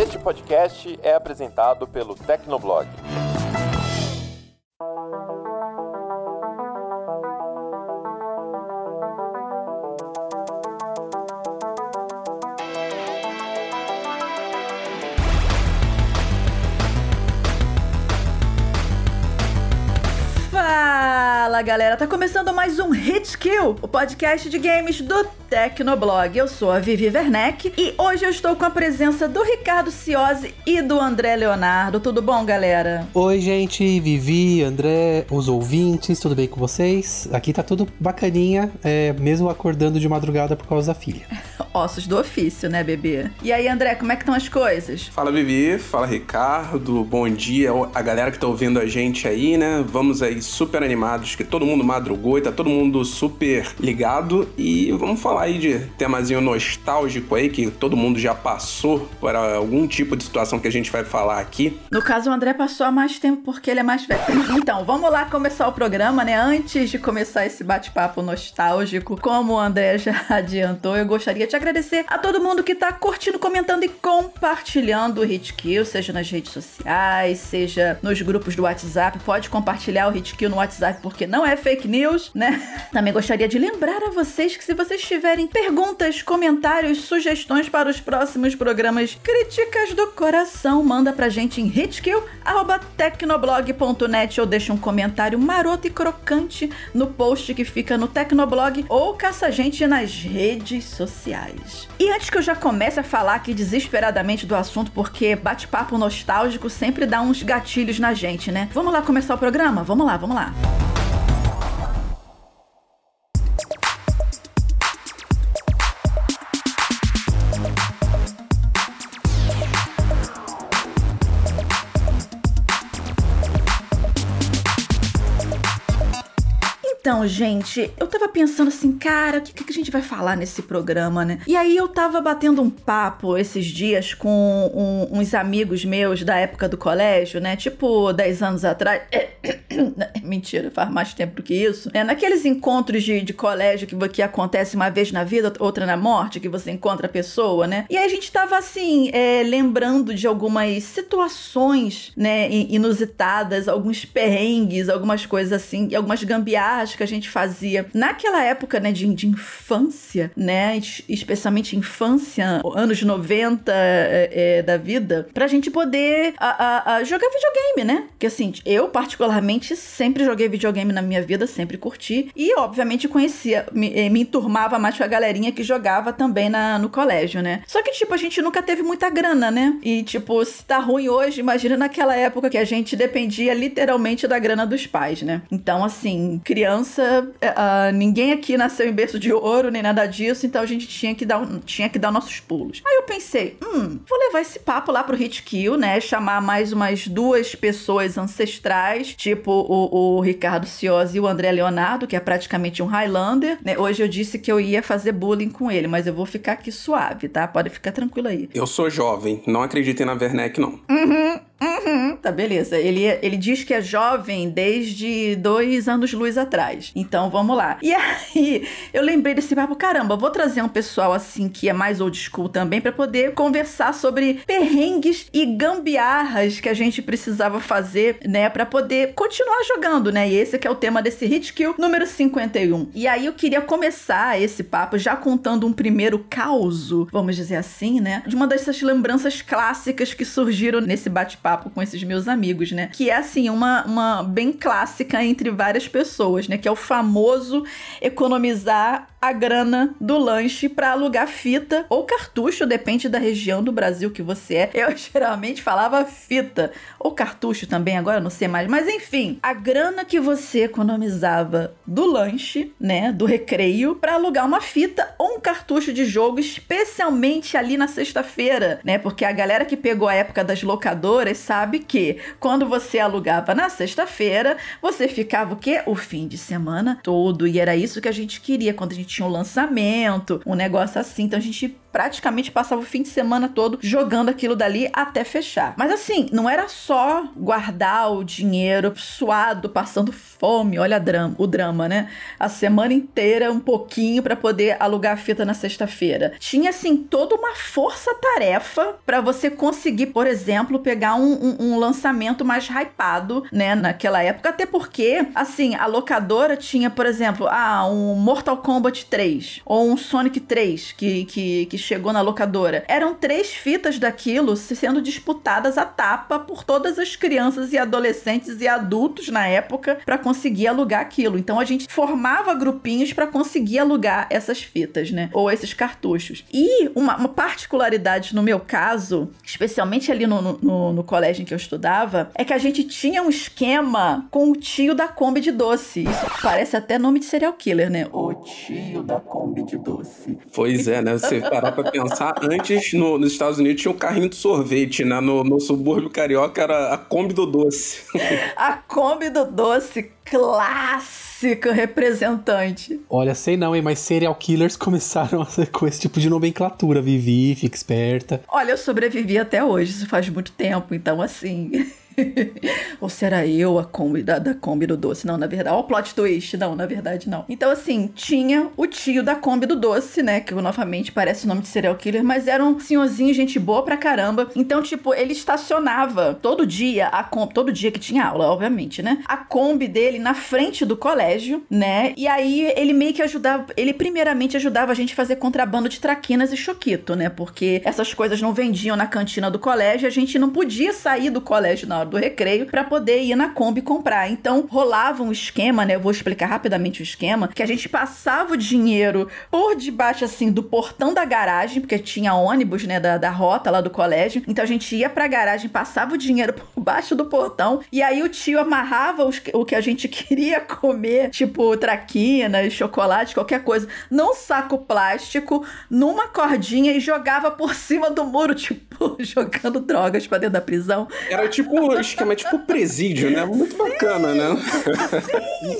Este podcast é apresentado pelo Tecnoblog. Começando mais um Hit Kill, o podcast de games do Tecnoblog. Eu sou a Vivi Werneck e hoje eu estou com a presença do Ricardo Ciosi e do André Leonardo. Tudo bom, galera? Oi, gente, Vivi, André, os ouvintes, tudo bem com vocês? Aqui tá tudo bacaninha, é, mesmo acordando de madrugada por causa da filha. Ossos do ofício, né, bebê? E aí, André, como é que estão as coisas? Fala, Vivi, fala, Ricardo, bom dia a galera que tá ouvindo a gente aí, né? Vamos aí super animados, que todo mundo madrugou e tá todo mundo super ligado e vamos falar aí de temazinho nostálgico aí, que todo mundo já passou por algum tipo de situação que a gente vai falar aqui. No caso, o André passou há mais tempo porque ele é mais velho. Então, vamos lá começar o programa, né? Antes de começar esse bate-papo nostálgico, como o André já adiantou, eu gostaria de agradecer a todo mundo que tá curtindo, comentando e compartilhando o Hit Kill, seja nas redes sociais, seja nos grupos do WhatsApp. Pode compartilhar o Hit Kill no WhatsApp porque não é fake news, né? Também gostaria de lembrar a vocês que se vocês tiverem perguntas, comentários, sugestões para os próximos programas, críticas do coração, manda pra gente em hitkill@tecnoblog.net ou deixa um comentário maroto e crocante no post que fica no Tecnoblog ou caça a gente nas redes sociais. E antes que eu já comece a falar aqui desesperadamente do assunto, porque bate-papo nostálgico sempre dá uns gatilhos na gente, né? Vamos lá começar o programa? Vamos lá, vamos lá. Então, gente, eu tava pensando assim, cara, o que, que a gente vai falar nesse programa, né? E aí eu tava batendo um papo esses dias com um, uns amigos meus da época do colégio, né? Tipo, 10 anos atrás. Mentira, faz mais tempo do que isso. É, naqueles encontros de, de colégio que, que acontece uma vez na vida, outra na morte, que você encontra a pessoa, né? E aí a gente tava assim, é, lembrando de algumas situações, né, inusitadas, alguns perrengues, algumas coisas assim, algumas gambiarras que a gente fazia naquela época, né, de, de infância, né, especialmente infância, anos 90 é, é, da vida, pra gente poder a, a, a jogar videogame, né? Que assim, eu particularmente sempre joguei videogame na minha vida, sempre curti e obviamente conhecia, me, eh, me enturmava mais com a galerinha que jogava também na, no colégio, né? Só que, tipo, a gente nunca teve muita grana, né? E, tipo, se tá ruim hoje, imagina naquela época que a gente dependia literalmente da grana dos pais, né? Então, assim, criança uh, ninguém aqui nasceu em berço de ouro, nem nada disso, então a gente tinha que dar, tinha que dar nossos pulos. Aí eu pensei, hum, vou levar esse papo lá pro Hit Kill, né? Chamar mais umas duas pessoas ancestrais, tipo o, o Ricardo Ciosi e o André Leonardo, que é praticamente um Highlander, né? Hoje eu disse que eu ia fazer bullying com ele, mas eu vou ficar aqui suave, tá? Pode ficar tranquilo aí. Eu sou jovem, não acreditem na Werneck, não. Uhum, uhum. Tá, beleza. Ele, ele diz que é jovem desde dois anos luz atrás. Então vamos lá. E aí, eu lembrei desse papo, caramba, vou trazer um pessoal assim que é mais old school também para poder conversar sobre perrengues e gambiarras que a gente precisava fazer, né, para poder continuar jogando, né? E esse que é o tema desse Hit Kill número 51. E aí eu queria começar esse papo já contando um primeiro caos, vamos dizer assim, né, de uma dessas lembranças clássicas que surgiram nesse bate-papo com esses meus amigos, né? Que é assim, uma, uma bem clássica entre várias pessoas, né? Que é o famoso economizar a grana do lanche para alugar fita ou cartucho, depende da região do Brasil que você é. Eu geralmente falava fita ou cartucho também, agora não sei mais, mas enfim, a grana que você economizava do lanche, né, do recreio para alugar uma fita ou um cartucho de jogo, especialmente ali na sexta-feira, né? Porque a galera que pegou a época das locadoras sabe que quando você alugava na sexta-feira, você ficava o quê? O fim de semana todo e era isso que a gente queria quando a gente tinha o lançamento, um negócio assim. Então a gente praticamente passava o fim de semana todo jogando aquilo dali até fechar. Mas assim, não era só guardar o dinheiro suado, passando fome, olha drama, o drama, né? A semana inteira um pouquinho para poder alugar a fita na sexta-feira. Tinha assim toda uma força-tarefa para você conseguir, por exemplo, pegar um, um, um, lançamento mais hypado, né, naquela época, até porque assim, a locadora tinha, por exemplo, ah, um Mortal Kombat 3 ou um Sonic 3 que, que, que chegou na locadora. Eram três fitas daquilo sendo disputadas a tapa por todas as crianças e adolescentes e adultos na época para conseguir alugar aquilo. Então a gente formava grupinhos para conseguir alugar essas fitas, né? Ou esses cartuchos. E uma, uma particularidade no meu caso, especialmente ali no, no, no, colégio em que eu estudava, é que a gente tinha um esquema com o tio da Kombi de doce. Isso parece até nome de serial killer, né? O tio da Kombi de doce. Pois é, né? Você parar pra pensar, antes no, nos Estados Unidos tinha um carrinho de sorvete, né? No, no subúrbio carioca era a Kombi do Doce. a Kombi do Doce, clássico representante. Olha, sei não, hein, mas serial killers começaram com esse tipo de nomenclatura. Vivi, fica esperta. Olha, eu sobrevivi até hoje, isso faz muito tempo, então assim. Ou será eu a Kombi da, da Kombi do doce? Não, na verdade. Ó, o plot twist. Não, na verdade, não. Então, assim, tinha o tio da Kombi do doce, né? Que novamente parece o nome de serial killer, mas era um senhorzinho, gente boa pra caramba. Então, tipo, ele estacionava todo dia a Kombi, todo dia que tinha aula, obviamente, né? A Kombi dele na frente do colégio, né? E aí ele meio que ajudava. Ele primeiramente ajudava a gente a fazer contrabando de traquinas e choquito, né? Porque essas coisas não vendiam na cantina do colégio, a gente não podia sair do colégio na hora do recreio para poder ir na Kombi comprar. Então rolava um esquema, né? Eu vou explicar rapidamente o esquema, que a gente passava o dinheiro por debaixo assim do portão da garagem, porque tinha ônibus, né, da, da rota lá do colégio. Então a gente ia pra garagem, passava o dinheiro por baixo do portão e aí o tio amarrava os, o que a gente queria comer, tipo traquina, chocolate, qualquer coisa, num saco plástico, numa cordinha e jogava por cima do muro, tipo, jogando drogas pra dentro da prisão. Era tipo esquema tipo presídio, né? Muito bacana, né?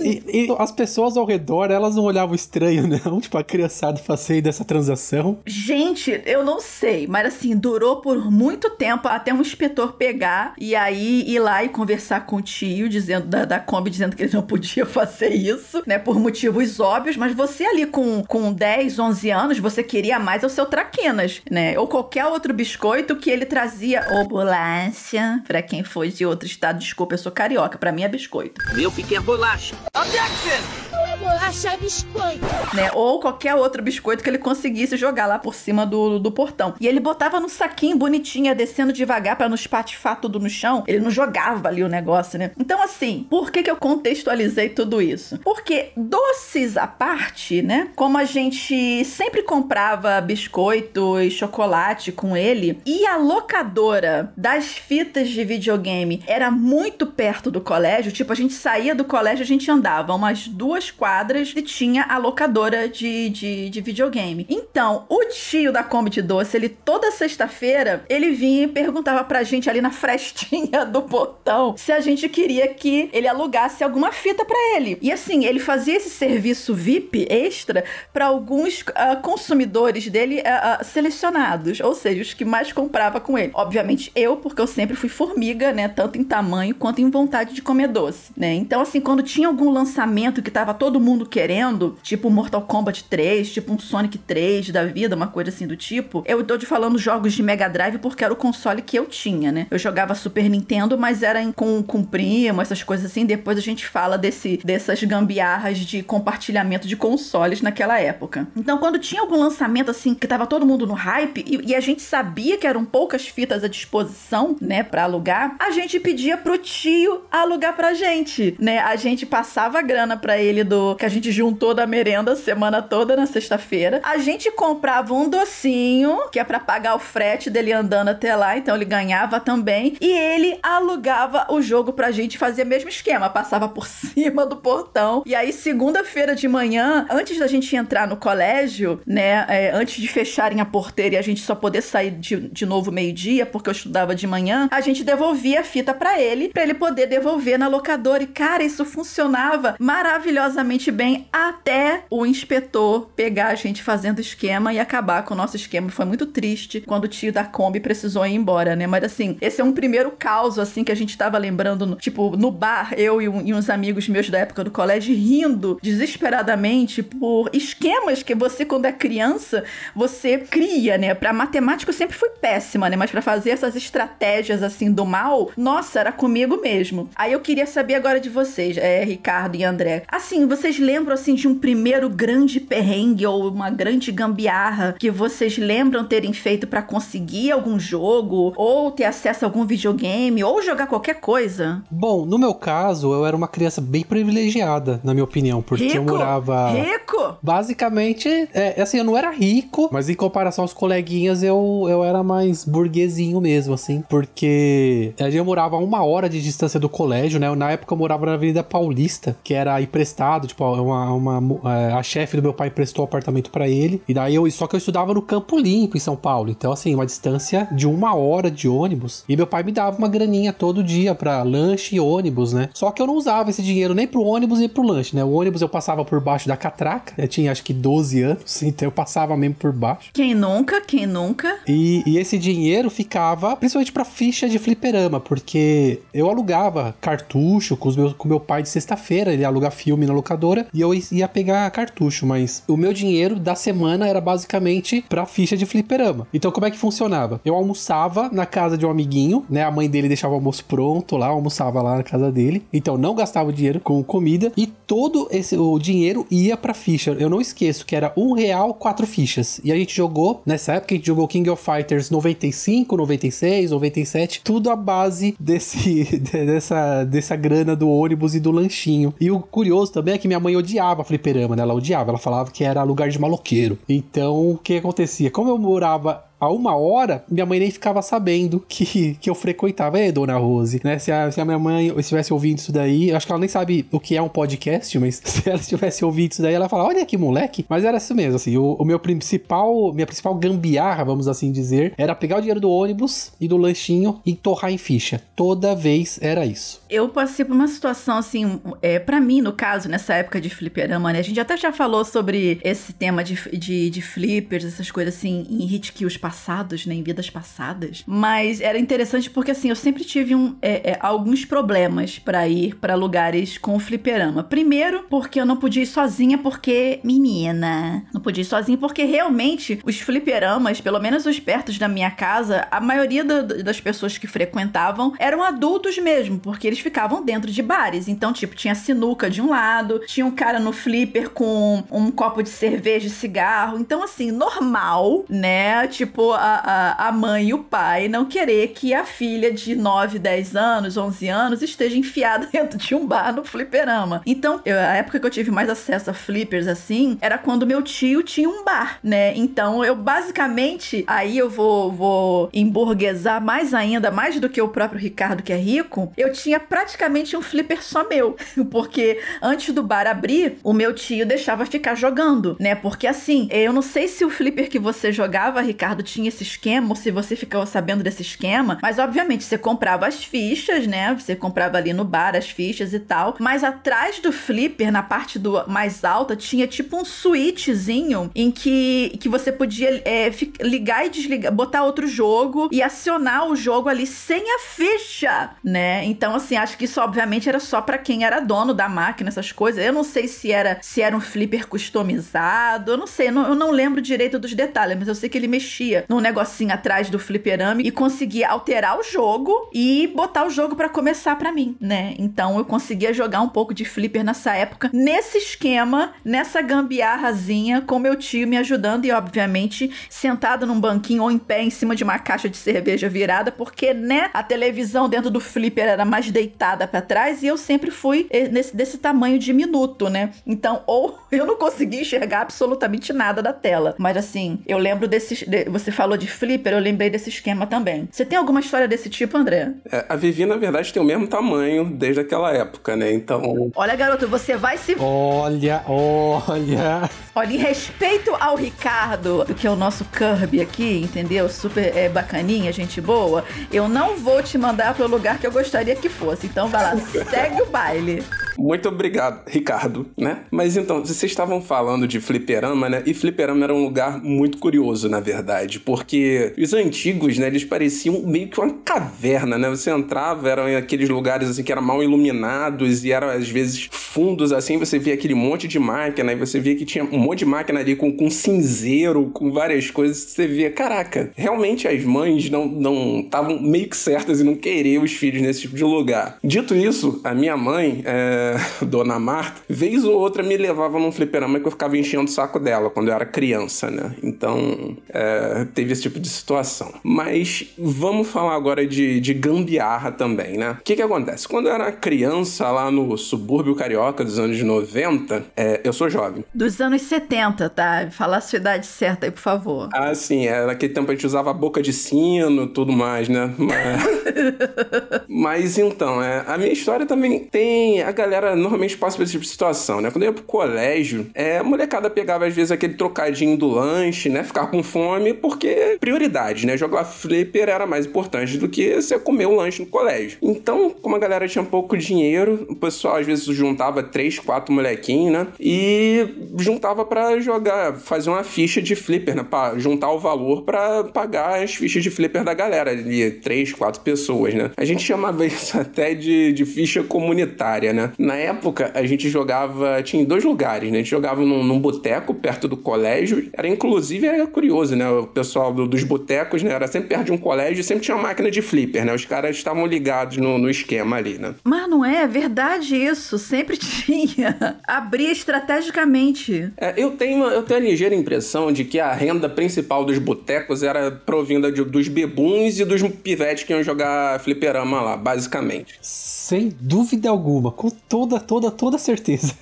e, e, as pessoas ao redor, elas não olhavam estranho, não? Tipo, a criançada fazer dessa transação. Gente, eu não sei, mas assim, durou por muito tempo até um inspetor pegar e aí ir lá e conversar com o tio, dizendo da, da Kombi, dizendo que ele não podia fazer isso, né? Por motivos óbvios, mas você ali com, com 10, 11 anos, você queria mais o seu traquinas, né? Ou qualquer outro biscoito que ele trazia, ou bolacha, pra quem foi de outro estado, desculpa, eu sou carioca, pra mim é biscoito. Eu fiquei a bolacha. Objection! bolacha biscoito. Né? Ou qualquer outro biscoito que ele conseguisse jogar lá por cima do, do portão. E ele botava no saquinho bonitinho, descendo devagar para não espatifar tudo no chão. Ele não jogava ali o negócio, né? Então, assim, por que, que eu contextualizei tudo isso? Porque doces à parte, né? Como a gente sempre comprava biscoito e chocolate com ele, e a locadora das fitas de videogame era muito perto do colégio, tipo, a gente saía do colégio, a gente andava umas duas quadras e tinha a locadora de, de, de videogame. Então, o tio da Kombi de Doce, ele toda sexta-feira, ele vinha e perguntava pra gente ali na frestinha do portão se a gente queria que ele alugasse alguma fita para ele. E assim, ele fazia esse serviço VIP extra para alguns uh, consumidores dele uh, uh, selecionados, ou seja, os que mais comprava com ele. Obviamente eu, porque eu sempre fui formiga, né, tanto em tamanho quanto em vontade de comer doce, né? Então assim, quando tinha algum lançamento que tava todo todo mundo querendo, tipo Mortal Kombat 3, tipo um Sonic 3 da vida, uma coisa assim do tipo. Eu tô te falando jogos de Mega Drive porque era o console que eu tinha, né? Eu jogava Super Nintendo, mas era em, com, com primo, essas coisas assim. Depois a gente fala desse, dessas gambiarras de compartilhamento de consoles naquela época. Então, quando tinha algum lançamento assim, que tava todo mundo no hype e, e a gente sabia que eram poucas fitas à disposição, né, para alugar, a gente pedia pro tio alugar pra gente, né? A gente passava a grana pra ele do que a gente juntou da merenda a semana toda na sexta-feira. A gente comprava um docinho, que é para pagar o frete dele andando até lá, então ele ganhava também. E ele alugava o jogo pra gente fazer o mesmo esquema, passava por cima do portão. E aí, segunda-feira de manhã, antes da gente entrar no colégio, né, é, antes de fecharem a porteira e a gente só poder sair de, de novo meio-dia, porque eu estudava de manhã, a gente devolvia a fita para ele, para ele poder devolver na locadora. E cara, isso funcionava maravilhosamente bem até o inspetor pegar a gente fazendo esquema e acabar com o nosso esquema. Foi muito triste quando o tio da Kombi precisou ir embora, né? Mas assim, esse é um primeiro caos, assim, que a gente tava lembrando, no, tipo, no bar, eu e, um, e uns amigos meus da época do colégio, rindo desesperadamente por esquemas que você, quando é criança, você cria, né? Pra matemática eu sempre fui péssima, né? Mas para fazer essas estratégias, assim, do mal, nossa, era comigo mesmo. Aí eu queria saber agora de vocês, é, Ricardo e André. Assim, vocês lembram, assim, de um primeiro grande perrengue ou uma grande gambiarra que vocês lembram terem feito para conseguir algum jogo, ou ter acesso a algum videogame, ou jogar qualquer coisa? Bom, no meu caso, eu era uma criança bem privilegiada, na minha opinião, porque rico? eu morava. Rico? Basicamente, é, assim, eu não era rico, mas em comparação aos coleguinhas, eu, eu era mais burguesinho mesmo, assim, porque eu morava a uma hora de distância do colégio, né? Na época eu morava na Avenida Paulista, que era emprestado, tipo, uma, uma é, a chefe do meu pai emprestou o apartamento para ele, e daí eu, só que eu estudava no Campo Limpo, em São Paulo, então, assim, uma distância de uma hora de ônibus, e meu pai me dava uma graninha todo dia para lanche e ônibus, né? Só que eu não usava esse dinheiro nem pro ônibus nem pro lanche, né? O ônibus eu passava por baixo da catraca, eu tinha acho que 12 anos, então eu passava mesmo por baixo. Quem nunca? Quem nunca? E, e esse dinheiro ficava principalmente pra ficha de fliperama, porque eu alugava cartucho com, os meus, com meu pai de sexta-feira, ele ia alugar filme na locadora e eu ia pegar cartucho, mas o meu dinheiro da semana era basicamente pra ficha de fliperama. Então como é que funcionava? Eu almoçava na casa de um amiguinho, né? A mãe dele deixava o almoço pronto lá, almoçava lá na casa dele. Então não gastava dinheiro com comida e todo esse o dinheiro ia pra ficha. Eu não esqueço que era um real quatro fichas. E a gente jogou, nessa época a gente jogou King of Fighters 95, 96, 97, tudo a base desse dessa, dessa grana do ônibus e do lanchinho. E o curioso também é que minha mãe odiava fliperama, né? Ela odiava, ela falava que era lugar de maloqueiro. Então, o que acontecia? Como eu morava a uma hora, minha mãe nem ficava sabendo que, que eu frequentava. É, dona Rose, né? Se a, se a minha mãe estivesse ouvindo isso daí, eu acho que ela nem sabe o que é um podcast, mas se ela estivesse ouvindo isso daí, ela fala: Olha que moleque. Mas era isso mesmo, assim. O, o, meu principal, minha principal gambiarra, vamos assim dizer, era pegar o dinheiro do ônibus e do lanchinho e torrar em ficha. Toda vez era isso. Eu passei por uma situação, assim, é, para mim, no caso, nessa época de fliperama, né? A gente até já falou sobre esse tema de, de, de flippers, essas coisas assim, em hit kills passados, né, em vidas passadas. Mas era interessante porque assim, eu sempre tive um, é, é, alguns problemas para ir para lugares com fliperama. Primeiro, porque eu não podia ir sozinha porque menina, não podia ir sozinha porque realmente os fliperamas, pelo menos os perto da minha casa, a maioria do, das pessoas que frequentavam eram adultos mesmo, porque eles ficavam dentro de bares. Então, tipo, tinha sinuca de um lado, tinha um cara no flipper com um copo de cerveja e cigarro. Então, assim, normal, né? Tipo, a, a, a mãe e o pai não querer que a filha de 9, 10 anos, 11 anos esteja enfiada dentro de um bar no fliperama. Então, eu, a época que eu tive mais acesso a flippers assim, era quando meu tio tinha um bar, né? Então, eu basicamente, aí eu vou, vou emburguesar mais ainda, mais do que o próprio Ricardo que é rico, eu tinha praticamente um flipper só meu, porque antes do bar abrir, o meu tio deixava ficar jogando, né? Porque assim, eu não sei se o flipper que você jogava, Ricardo, tinha esse esquema, ou se você ficou sabendo desse esquema, mas obviamente você comprava as fichas, né? Você comprava ali no bar as fichas e tal, mas atrás do flipper, na parte do mais alta, tinha tipo um switchzinho em que, que você podia é, ligar e desligar, botar outro jogo e acionar o jogo ali sem a ficha, né? Então, assim, acho que isso obviamente era só para quem era dono da máquina, essas coisas. Eu não sei se era se era um flipper customizado, eu não sei, eu não, eu não lembro direito dos detalhes, mas eu sei que ele mexia num negocinho atrás do fliperama e conseguia alterar o jogo e botar o jogo para começar para mim, né? Então eu conseguia jogar um pouco de flipper nessa época, nesse esquema, nessa gambiarrazinha, com meu tio me ajudando e, obviamente, sentado num banquinho ou em pé em cima de uma caixa de cerveja virada, porque, né, a televisão dentro do flipper era mais deitada para trás e eu sempre fui eh, nesse, desse tamanho diminuto, né? Então, ou eu não conseguia enxergar absolutamente nada da tela. Mas assim, eu lembro desses. De, você falou de flipper, eu lembrei desse esquema também. Você tem alguma história desse tipo, André? É, a Vivi, na verdade, tem o mesmo tamanho desde aquela época, né? Então. Olha, garoto, você vai se. Olha, olha. Olha, em respeito ao Ricardo, que é o nosso Kirby aqui, entendeu? Super é, bacaninha, gente boa. Eu não vou te mandar para o lugar que eu gostaria que fosse. Então vai lá, segue o baile. Muito obrigado, Ricardo, né? Mas então, vocês estavam falando de fliperama, né? E fliperama era um lugar muito curioso, na verdade, porque os antigos, né, eles pareciam meio que uma caverna, né? Você entrava, eram aqueles lugares assim que eram mal iluminados e eram às vezes fundos assim, você via aquele monte de máquina e você via que tinha um monte de máquina ali com, com cinzeiro, com várias coisas, você via, caraca, realmente as mães não não estavam meio que certas e não queriam os filhos nesse tipo de lugar. Dito isso, a minha mãe, é, Dona Marta, vez ou outra me levava num fliperama que eu ficava enchendo o saco dela quando eu era criança, né? Então, é, teve esse tipo de situação. Mas vamos falar agora de, de gambiarra também, né? O que que acontece? Quando eu era criança lá no subúrbio carioca dos anos 90, é, eu sou jovem. Dos anos 70, tá? Fala a sua idade certa aí, por favor. Ah, sim, é, naquele tempo a gente usava boca de sino tudo mais, né? Mas, Mas então, é, a minha história também tem. A galera normalmente passa por esse tipo de situação, né? Quando eu ia pro colégio, é, a molecada pegava às vezes aquele trocadinho do lanche, né? Ficar com fome, porque prioridade, né? Jogar flipper era mais importante do que você comer o lanche no colégio. Então, como a galera tinha pouco dinheiro, o pessoal às vezes juntava três, quatro molequinhos, né? E juntava para jogar, fazer uma ficha de flipper, né? Pra juntar o valor para pagar as fichas de flipper da galera, ali, três, quatro pessoas, né? A gente chamava isso até de, de ficha comunitária, né? Na época, a gente jogava, tinha em dois lugares, né? A gente jogava num, num boteco perto do colégio, era inclusive, era curioso, né? O pessoal do, dos botecos, né? Era sempre perto de um colégio e sempre tinha uma máquina de flipper, né? Os caras estavam ligados no, no esquema ali, né? Mas não é, é verdade isso, sempre tinha. Abria estrategicamente. É, eu, tenho, eu tenho a ligeira impressão de que a renda principal dos botecos era provinda de, dos bebuns e dos pivetes que iam jogar fliperama lá, basicamente. Sem dúvida alguma, com toda, toda, toda certeza.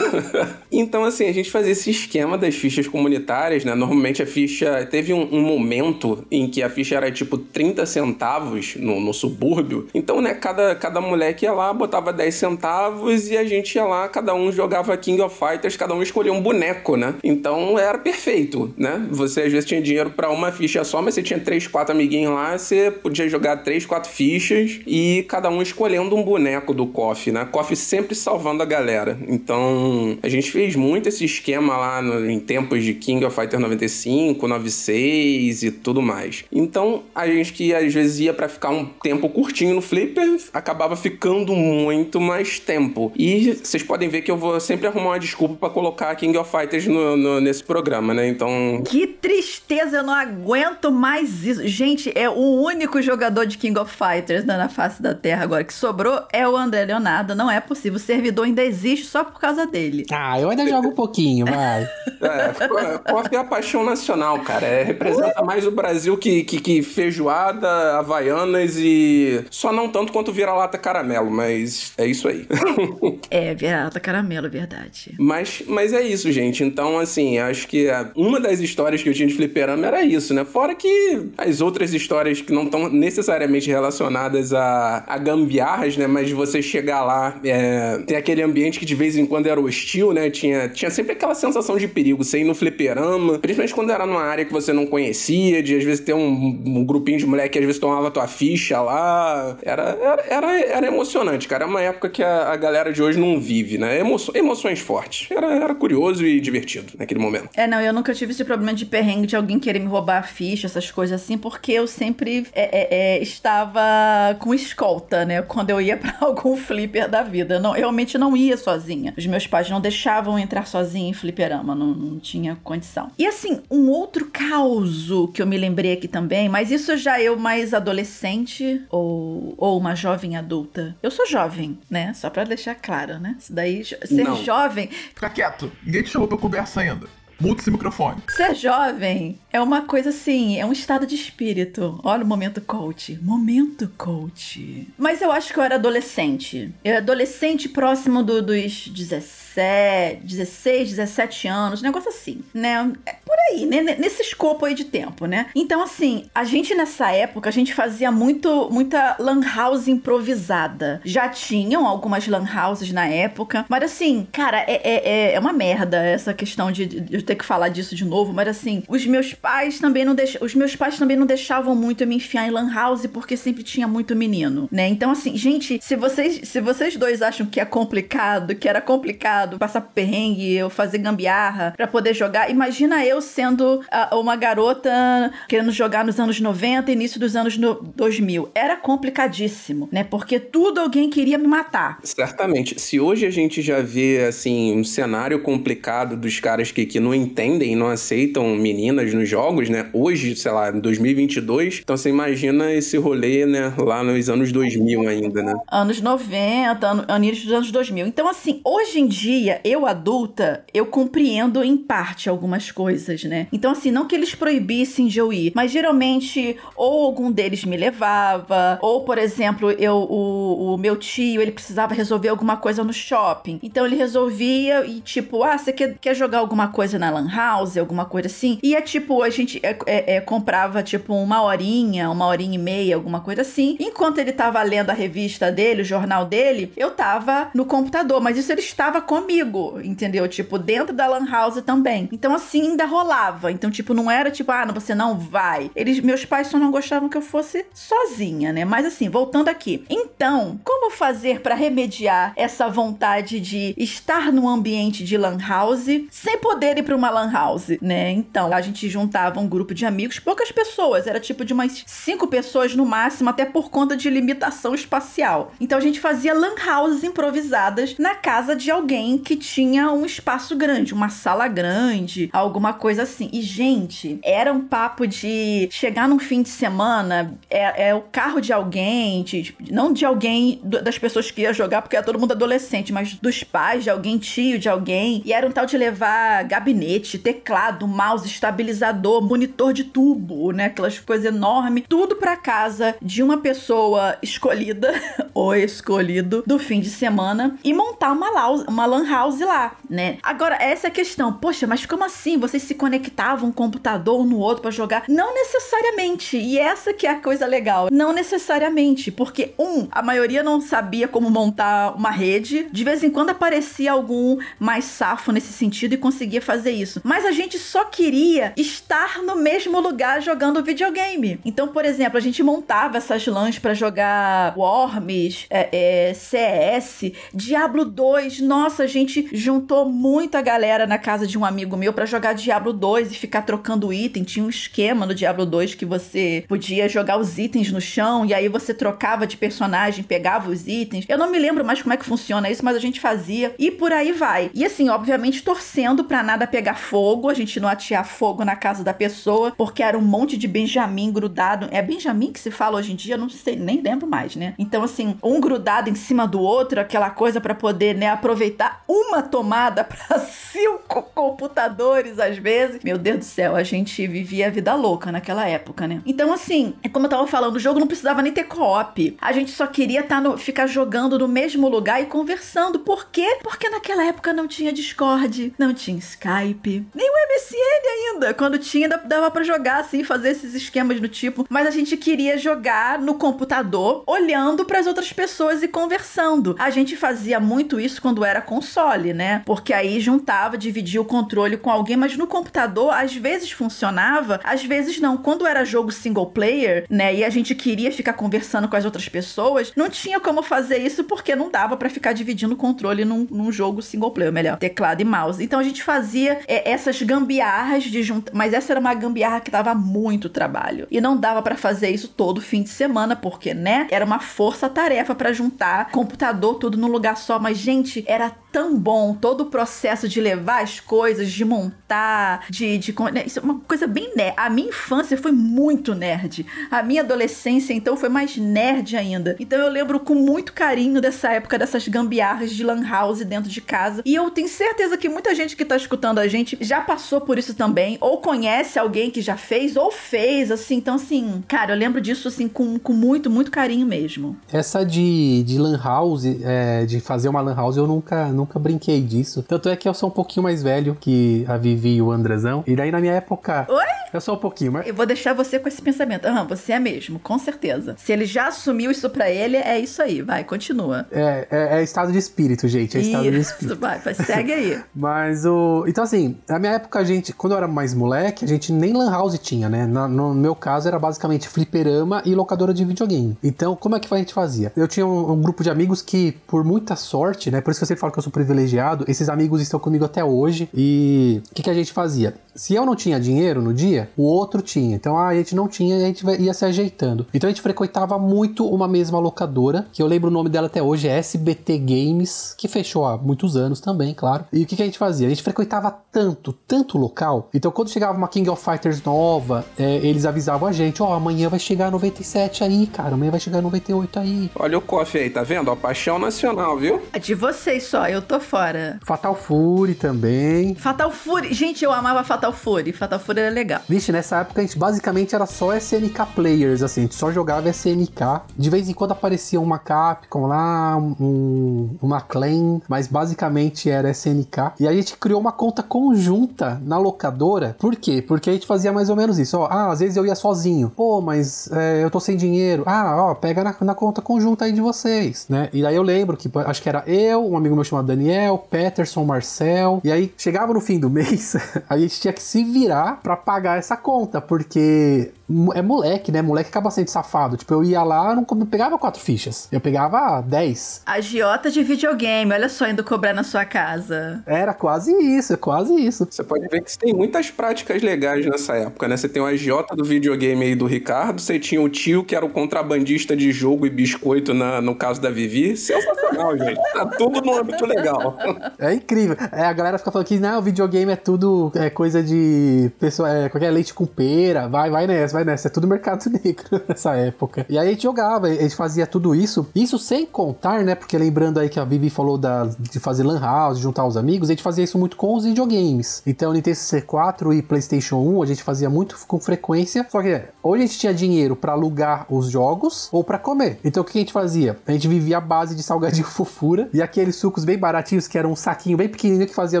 então, assim, a gente fazia esse esquema das fichas comunitárias, né? Normalmente a ficha. Teve um, um momento em que a ficha era tipo 30 centavos no, no, subúrbio. Então, né, cada, cada moleque ia lá, botava 10 centavos e a gente ia lá, cada um jogava King of Fighters, cada um escolhia um boneco, né? Então era perfeito, né? Você às vezes tinha dinheiro para uma ficha só, mas você tinha 3, 4 amiguinhos lá, você podia jogar 3, 4 fichas e cada um escolhendo um boneco do KOF, né? KOF sempre salvando a galera. Então, a gente fez muito esse esquema lá no, em tempos de King of Fighter 95, 96 e tudo mais. Então, a gente que às vezes ia para ficar um tempo curtinho no Flipper, acabava ficando muito mais tempo. E vocês podem ver que eu vou sempre arrumar uma desculpa para colocar King of Fighters no, no, nesse programa, né? Então. Que tristeza, eu não aguento mais isso. Gente, é o único jogador de King of Fighters né, na face da Terra agora que sobrou é o André Leonardo. Não é possível. O servidor ainda existe só por causa dele. Ah, eu ainda jogo um pouquinho, vai. é, KOF é a paixão nacional, cara. É, representa mais o Brasil que, que, que feijoada, havaianas e. Só não tanto quanto vira-lata caramelo, mas é isso aí. é, vira-lata caramelo, verdade. Mas, mas é isso, gente. Então, assim, acho que uma das histórias que eu tinha de fliperama era isso, né? Fora que as outras histórias que não estão necessariamente relacionadas a, a gambiarras, né? Mas você chegar lá, é, tem aquele ambiente que de vez em quando era hostil, né? Tinha, tinha sempre aquela sensação de perigo. Você ir no fliperama, principalmente quando era numa área que você não conhecia, de às vezes ter um, um grupinho de moleque que às vezes tomava tua ficha lá. Era, era, era, era emocionante, cara. É uma época que a, a galera de hoje não vive, né? Emo, emoções fortes. Era, era curioso e divertido naquele momento. É, não, eu nunca tive esse problema de perrengue de alguém querer me roubar a ficha, essas coisas assim, porque eu sempre é, é, é, estava com escolta, né? Quando eu ia para algum flipper da vida. Eu não, realmente não ia sozinha. Os meus pais não deixavam entrar sozinha em fliperama, não, não tinha condição. E assim, um outro caos que eu me lembrei aqui também, mas isso já eu mais adolescente ou, ou uma jovem adulta. Eu sou jovem, né? Só pra deixar claro, né? Isso daí, ser não. jovem. Fica quieto, ninguém te chamou pra conversa ainda. Muda esse microfone. Ser jovem é uma coisa assim, é um estado de espírito. Olha o momento coach. Momento coach. Mas eu acho que eu era adolescente. Eu era adolescente próximo do, dos 17. 17, 16, 17 anos, negócio assim, né? É por aí, né? Nesse escopo aí de tempo, né? Então, assim, a gente nessa época, a gente fazia muito, muita lan house improvisada. Já tinham algumas lan houses na época, mas assim, cara, é, é, é uma merda essa questão de, de eu ter que falar disso de novo, mas assim, os meus pais também não deixavam, os meus pais também não deixavam muito eu me enfiar em lan house porque sempre tinha muito menino, né? Então, assim, gente, se vocês, se vocês dois acham que é complicado, que era complicado passar perrengue, eu fazer gambiarra para poder jogar, imagina eu sendo uh, uma garota querendo jogar nos anos 90, início dos anos 2000. Era complicadíssimo, né? Porque tudo alguém queria me matar. Certamente. Se hoje a gente já vê, assim, um cenário complicado dos caras que, que não entendem, não aceitam meninas nos jogos, né? Hoje, sei lá, em 2022, então você imagina esse rolê, né? Lá nos anos 2000 ainda, né? Anos 90, an anos dos anos 2000. Então, assim, hoje em dia, eu adulta, eu compreendo em parte algumas coisas, né? Então, assim, não que eles proibissem de eu ir, mas geralmente ou algum deles me levava, ou, por exemplo, eu, o, o meu tio, ele precisava resolver alguma coisa no shopping. Então, ele resolvia e, tipo, ah, você quer, quer jogar alguma coisa na Lan House, alguma coisa assim? E é tipo, a gente é, é, é, comprava, tipo, uma horinha, uma horinha e meia, alguma coisa assim. Enquanto ele tava lendo a revista dele, o jornal dele, eu tava no computador, mas isso ele estava comigo, entendeu? Tipo, dentro da Lan House também. Então, assim, ainda rolava. Então, tipo, não era tipo, ah, você não vai. Eles, meus pais só não gostavam que eu fosse sozinha, né? Mas assim, voltando aqui. Então, como fazer para remediar essa vontade de estar no ambiente de Lan House sem poder ir pra uma Lan House, né? Então, a gente juntava um grupo de amigos, poucas pessoas, era tipo de umas cinco pessoas no máximo, até por conta de limitação espacial. Então, a gente fazia Lan Houses improvisadas na casa de alguém que tinha um espaço grande, uma sala grande, alguma coisa assim. E, gente, era um papo de chegar num fim de semana, é, é o carro de alguém, de, não de alguém, das pessoas que ia jogar, porque era todo mundo adolescente, mas dos pais de alguém, tio de alguém. E era um tal de levar gabinete, teclado, mouse, estabilizador, monitor de tubo, né? Aquelas coisas enormes. Tudo pra casa de uma pessoa escolhida ou escolhido do fim de semana e montar uma, uma lan house lá, né? Agora, essa é a questão. Poxa, mas como assim? Vocês se conectavam um computador no outro para jogar? Não necessariamente. E essa que é a coisa legal. Não necessariamente, porque um, a maioria não sabia como montar uma rede. De vez em quando aparecia algum mais safo nesse sentido e conseguia fazer isso. Mas a gente só queria estar no mesmo lugar jogando videogame. Então, por exemplo, a gente montava essas LANs para jogar Worms, é, é, CS, Diablo 2. Nossa, a gente juntou muita galera na casa de um amigo meu para jogar Diablo 2 e ficar trocando item. Tinha um esquema no Diablo 2 que você podia jogar os itens no chão e aí você trocava de personagem, pegava os itens. Eu não me lembro mais como é que funciona isso, mas a gente fazia e por aí vai. E assim, obviamente torcendo para nada pegar fogo, a gente não atear fogo na casa da pessoa, porque era um monte de Benjamin grudado. É Benjamin que se fala hoje em dia, não sei, nem lembro mais, né? Então assim, um grudado em cima do outro, aquela coisa para poder, né, aproveitar uma tomada para cinco computadores às vezes. Meu Deus do céu, a gente vivia a vida louca naquela época, né? Então, assim, é como eu tava falando, o jogo não precisava nem ter co-op. A gente só queria tá no, ficar jogando no mesmo lugar e conversando. Por quê? Porque naquela época não tinha Discord, não tinha Skype, nem o MSN ainda. Quando tinha, dava para jogar assim, fazer esses esquemas do tipo. Mas a gente queria jogar no computador, olhando para as outras pessoas e conversando. A gente fazia muito isso quando era console, né? Porque aí juntava, dividia o controle com alguém, mas no computador às vezes funcionava, às vezes não. Quando era jogo single player, né, e a gente queria ficar conversando com as outras pessoas, não tinha como fazer isso porque não dava para ficar dividindo o controle num, num, jogo single player, melhor, teclado e mouse. Então a gente fazia é, essas gambiarras de juntar, mas essa era uma gambiarra que dava muito trabalho. E não dava para fazer isso todo fim de semana, porque, né, era uma força-tarefa para juntar computador tudo num lugar só, mas gente, era tão bom todo o processo de levar as coisas, de montar, de, de né, isso é uma coisa bem nerd. A minha infância foi muito nerd. A minha adolescência, então, foi mais nerd ainda. Então eu lembro com muito carinho dessa época, dessas gambiarras de lan house dentro de casa. E eu tenho certeza que muita gente que tá escutando a gente já passou por isso também, ou conhece alguém que já fez, ou fez, assim. Então, assim, cara, eu lembro disso, assim, com, com muito, muito carinho mesmo. Essa de, de lan house, é, de fazer uma lan house, eu nunca, nunca brinquei disso. Tanto é que eu sou um pouquinho mais velho que a Vivi e o Andrezão. E daí na minha época. Oi? Eu sou um pouquinho, mas. Eu vou deixar você com esse pensamento. Aham, você é mesmo, com certeza. Se ele já assumiu isso pra ele, é isso aí. Vai, continua. É, é, é estado de espírito, gente. É estado de espírito. Isso, vai, vai, segue aí. Mas o. Então, assim, na minha época, a gente, quando eu era mais moleque, a gente nem Lan House tinha, né? Na- no meu caso, era basicamente fliperama e locadora de videogame. Então, como é que a gente fazia? Eu tinha um, um grupo de amigos que, por muita sorte, né? Por isso que eu sempre falo que eu sou privilegiado, esses amigos estão comigo até hoje. E o que, que a gente fazia? Se eu não tinha dinheiro no dia, o outro tinha. Então ah, a gente não tinha e a gente ia se ajeitando. Então a gente frequentava muito uma mesma locadora, que eu lembro o nome dela até hoje, é SBT Games, que fechou há muitos anos também, claro. E o que, que a gente fazia? A gente frequentava tanto, tanto local. Então quando chegava uma King of Fighters nova, é, eles avisavam a gente: ó, amanhã vai chegar 97 aí, cara, amanhã vai chegar 98 aí. Olha o coffee aí, tá vendo? A paixão nacional, viu? É De vocês só, eu tô fora. Fatal Fury também. Fatal Fury. Gente, eu amava Fatal Fury. Fatal Fury era legal. Vixe, nessa época a gente basicamente era só SNK players, assim, a gente só jogava SNK. De vez em quando aparecia uma Capcom lá, um, uma Clan, mas basicamente era SNK. E a gente criou uma conta conjunta na locadora. Por quê? Porque a gente fazia mais ou menos isso. Ó, ah, às vezes eu ia sozinho. Pô, mas é, eu tô sem dinheiro. Ah, ó, pega na, na conta conjunta aí de vocês, né? E daí eu lembro que acho que era eu, um amigo meu chamado Daniel, Peterson, Marcel. E aí chegava no fim do mês, a gente tinha que se virar pra pagar essa conta, porque é moleque, né? Moleque acaba sendo safado. Tipo, eu ia lá, não pegava quatro fichas. Eu pegava dez. Agiota de videogame, olha só, indo cobrar na sua casa. Era quase isso, é quase isso. Você pode ver que você tem muitas práticas legais nessa época, né? Você tem o agiota do videogame aí do Ricardo, você tinha o tio que era o contrabandista de jogo e biscoito na- no caso da Vivi. Sensacional, gente. Tá tudo no âmbito legal. É incrível. É, a galera fica falando que não, o videogame é tudo é coisa de pessoa, é qualquer leite com pera. Vai, vai nessa, vai nessa. É tudo mercado negro nessa época. E aí a gente jogava, a gente fazia tudo isso. Isso sem contar, né? Porque lembrando aí que a Vivi falou da, de fazer lan house, juntar os amigos, a gente fazia isso muito com os videogames. Então, Nintendo 64 e PlayStation 1, a gente fazia muito com frequência. Só que ou a gente tinha dinheiro pra alugar os jogos ou pra comer. Então, o que a gente fazia? A gente vivia à base de salgadinho fofura e aqueles sucos bem baratinhos que era um saquinho bem pequenininho que fazia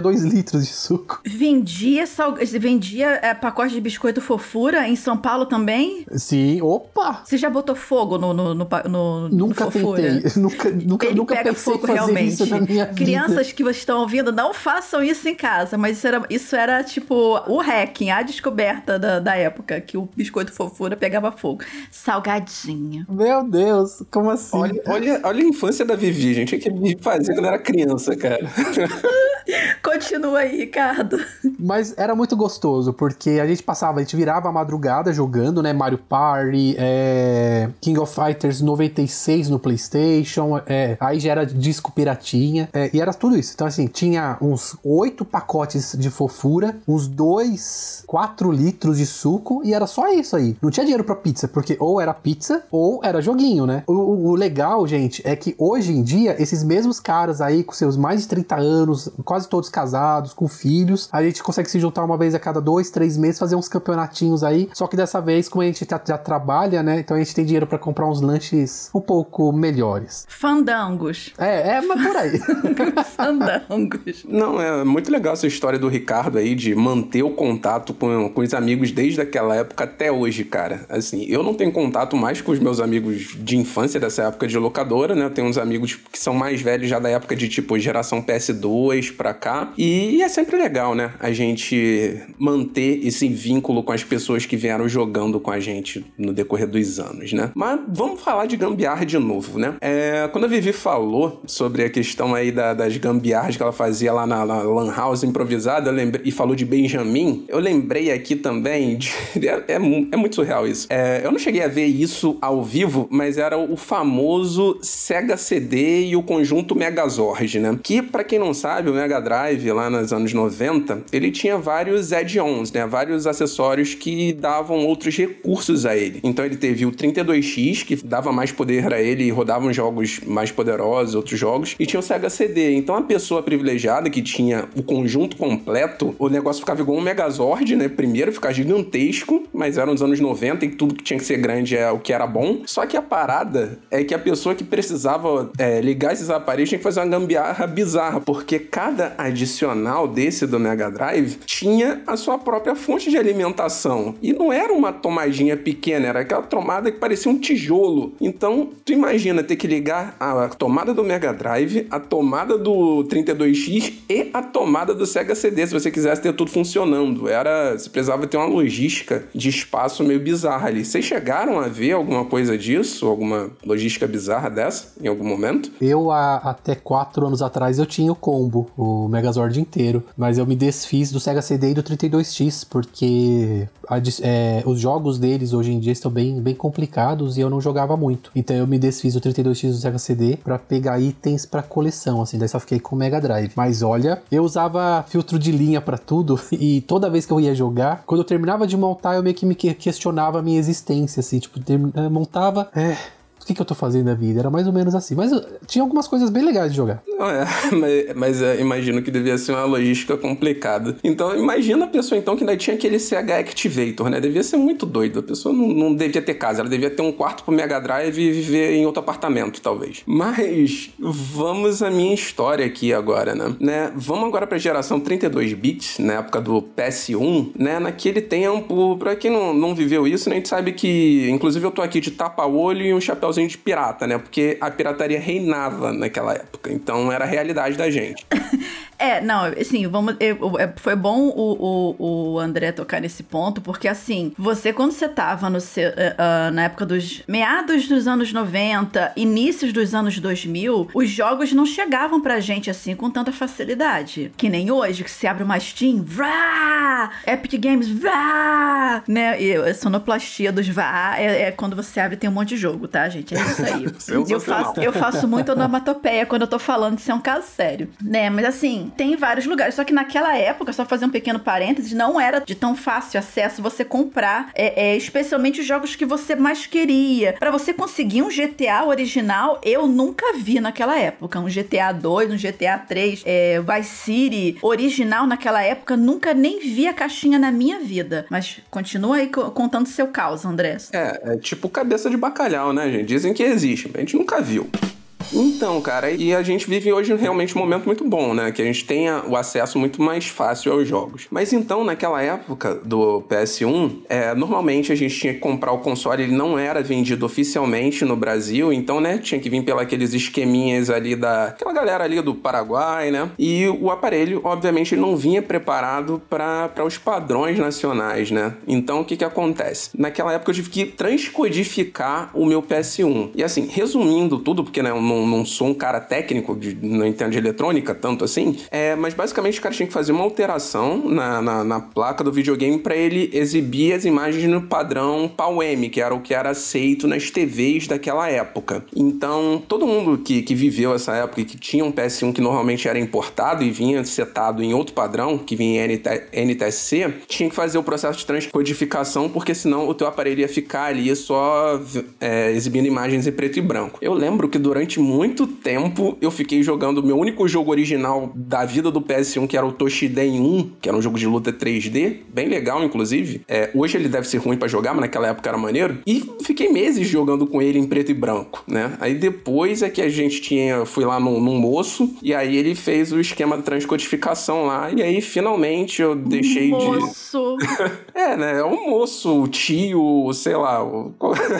2 litros de suco. Vendia, sal... vendia é, pacote de biscoito fofura em São Paulo também? Sim, opa! Você já botou fogo no, no, no, no- no Nunca fofura? tentei. Nunca, nunca, Ele nunca pega pensei fogo fazer realmente. isso na minha vida. Crianças que estão ouvindo, não façam isso em casa. Mas isso era, isso era tipo o hacking, a descoberta da, da época, que o biscoito fofura pegava fogo. Salgadinho. Meu Deus, como assim? Olha, olha, olha a infância da Vivi, gente. O que a Vivi fazia quando era criança, cara. Continua aí, Ricardo. Mas era muito gostoso, porque a gente passava, a gente virava a madrugada jogando, né? Mario Party, é, King of Fighters 96 no PlayStation, é, aí já era disco piratinha, é, e era tudo isso. Então, assim, tinha uns oito pacotes de fofura, uns dois, quatro litros de suco, e era só isso aí. Não tinha dinheiro pra pizza, porque ou era pizza ou era joguinho, né? O, o- o legal, gente, é que hoje em dia, esses mesmos caras aí, com seus mais de 30 anos, quase todos casados, com filhos, a gente consegue se juntar uma vez a cada dois, três meses, fazer uns campeonatinhos aí. Só que dessa vez, como a gente já, já trabalha, né? Então a gente tem dinheiro pra comprar uns lanches um pouco melhores. Fandangos. É, é, mas por aí. Fandangos. Não, é muito legal essa história do Ricardo aí de manter o contato com, com os amigos desde aquela época até hoje, cara. Assim, eu não tenho contato mais com os meus amigos de infância dessa época de locadora, né? Eu tenho uns amigos que são mais velhos já da época de tipo geração PS2 pra cá. E é sempre legal, né? A gente manter esse vínculo com as pessoas que vieram jogando com a gente no decorrer dos anos, né? Mas vamos falar de gambiarra de novo, né? É, quando a Vivi falou sobre a questão aí da- das gambiarras que ela fazia lá na, na Lan House improvisada, lembrei, e falou de Benjamin, eu lembrei aqui também de. É, é é muito surreal isso. É, eu não cheguei a ver isso ao vivo, mas era o famoso Sega CD e o conjunto Megazord, né? Que, pra quem não sabe, o Mega Drive, lá nos anos 90, ele tinha vários add-ons, né? Vários acessórios que davam outros recursos a ele. Então ele teve o 32X, que dava mais poder a ele e rodavam jogos mais poderosos, outros jogos, e tinha o Sega CD. Então a pessoa privilegiada que tinha o conjunto completo, o negócio ficava igual um Megazord, né? Primeiro ficar gigantesco, mas eram os anos 90 e tudo que tinha que ser grande é o que era bom. Só que a parada é que a pessoa que precisava é, ligar esses aparelhos tinha que fazer uma gambiarra bizarra, porque cada adicional desse do Mega Drive tinha a sua própria fonte de alimentação. E não era uma tomadinha pequena, era aquela tomada que parecia um tijolo. Então, tu imagina ter que ligar a tomada do Mega Drive, a tomada do 32X e a tomada do Sega CD, se você quisesse ter tudo funcionando. Era, você precisava ter uma logística de espaço meio bizarra ali. Vocês chegaram a ver alguma coisa disso, alguma logística bizarra dessa em algum momento? Eu, até quatro anos atrás, eu tinha o combo, o Megazord inteiro. Mas eu me desfiz do Sega CD e do 32X, porque a, é, os jogos deles hoje em dia estão bem, bem complicados e eu não jogava muito. Então eu me desfiz do 32X do Sega CD para pegar itens para coleção, assim. Daí só fiquei com o Mega Drive. Mas olha, eu usava filtro de linha para tudo e toda vez que eu ia jogar, quando eu terminava de montar, eu meio que me questionava a minha existência, assim. Tipo, montava. É, que, que eu tô fazendo da vida? Era mais ou menos assim. Mas tinha algumas coisas bem legais de jogar. Não é, mas, mas é, imagino que devia ser uma logística complicada. Então, imagina a pessoa então que ainda tinha aquele CH Activator, né? Devia ser muito doido. A pessoa não, não devia ter casa, ela devia ter um quarto pro Mega Drive e viver em outro apartamento, talvez. Mas vamos à minha história aqui agora, né? né? Vamos agora pra geração 32 bits, na época do PS1, né? Naquele tempo, pra quem não, não viveu isso, né? A gente sabe que, inclusive, eu tô aqui de tapa-olho e um chapéu de pirata, né? Porque a pirataria reinava naquela época. Então era a realidade da gente. É, não, assim, vamos. Eu, é, foi bom o, o, o, André tocar nesse ponto, porque assim, você, quando você tava no seu, uh, uh, na época dos meados dos anos 90, inícios dos anos 2000, os jogos não chegavam pra gente assim com tanta facilidade. Que nem hoje, que você abre uma Steam, vrá! Epic Games, vrá! Né? E a sonoplastia dos vrá é, é, quando você abre tem um monte de jogo, tá, gente? É isso aí. eu, faço, eu faço muito onomatopeia quando eu tô falando, isso é um caso sério. Né? Mas assim, tem em vários lugares. Só que naquela época, só fazer um pequeno parênteses, não era de tão fácil acesso você comprar, é, é especialmente os jogos que você mais queria. Para você conseguir um GTA original, eu nunca vi naquela época. Um GTA 2, um GTA 3, é, Vice City original naquela época, nunca nem vi a caixinha na minha vida. Mas continua aí contando seu caos, André. É, é tipo cabeça de bacalhau, né, gente? Dizem que existe, a gente nunca viu. Então, cara, e a gente vive hoje realmente um momento muito bom, né? Que a gente tenha o acesso muito mais fácil aos jogos. Mas então, naquela época do PS1, é, normalmente a gente tinha que comprar o console, ele não era vendido oficialmente no Brasil, então, né, tinha que vir pelos esqueminhas ali da. aquela galera ali do Paraguai, né? E o aparelho, obviamente, ele não vinha preparado para os padrões nacionais, né? Então, o que que acontece? Naquela época eu tive que transcodificar o meu PS1. E assim, resumindo tudo, porque, né, eu não não, não sou um cara técnico, de, não entendo de eletrônica tanto assim, é, mas basicamente o cara tinha que fazer uma alteração na, na, na placa do videogame para ele exibir as imagens no padrão PAL-M, que era o que era aceito nas TVs daquela época. Então, todo mundo que, que viveu essa época e que tinha um PS1 que normalmente era importado e vinha setado em outro padrão, que vinha em NT, NTSC, tinha que fazer o processo de transcodificação, porque senão o teu aparelho ia ficar ali só é, exibindo imagens em preto e branco. Eu lembro que durante muito tempo eu fiquei jogando o meu único jogo original da vida do PS1, que era o Toshiden 1, que era um jogo de luta 3D, bem legal, inclusive. É, hoje ele deve ser ruim para jogar, mas naquela época era maneiro. E fiquei meses jogando com ele em preto e branco, né? Aí depois é que a gente tinha, fui lá num, num moço, e aí ele fez o esquema de transcodificação lá, e aí finalmente eu deixei moço. de. Moço! é, né? É um moço, o tio, sei lá.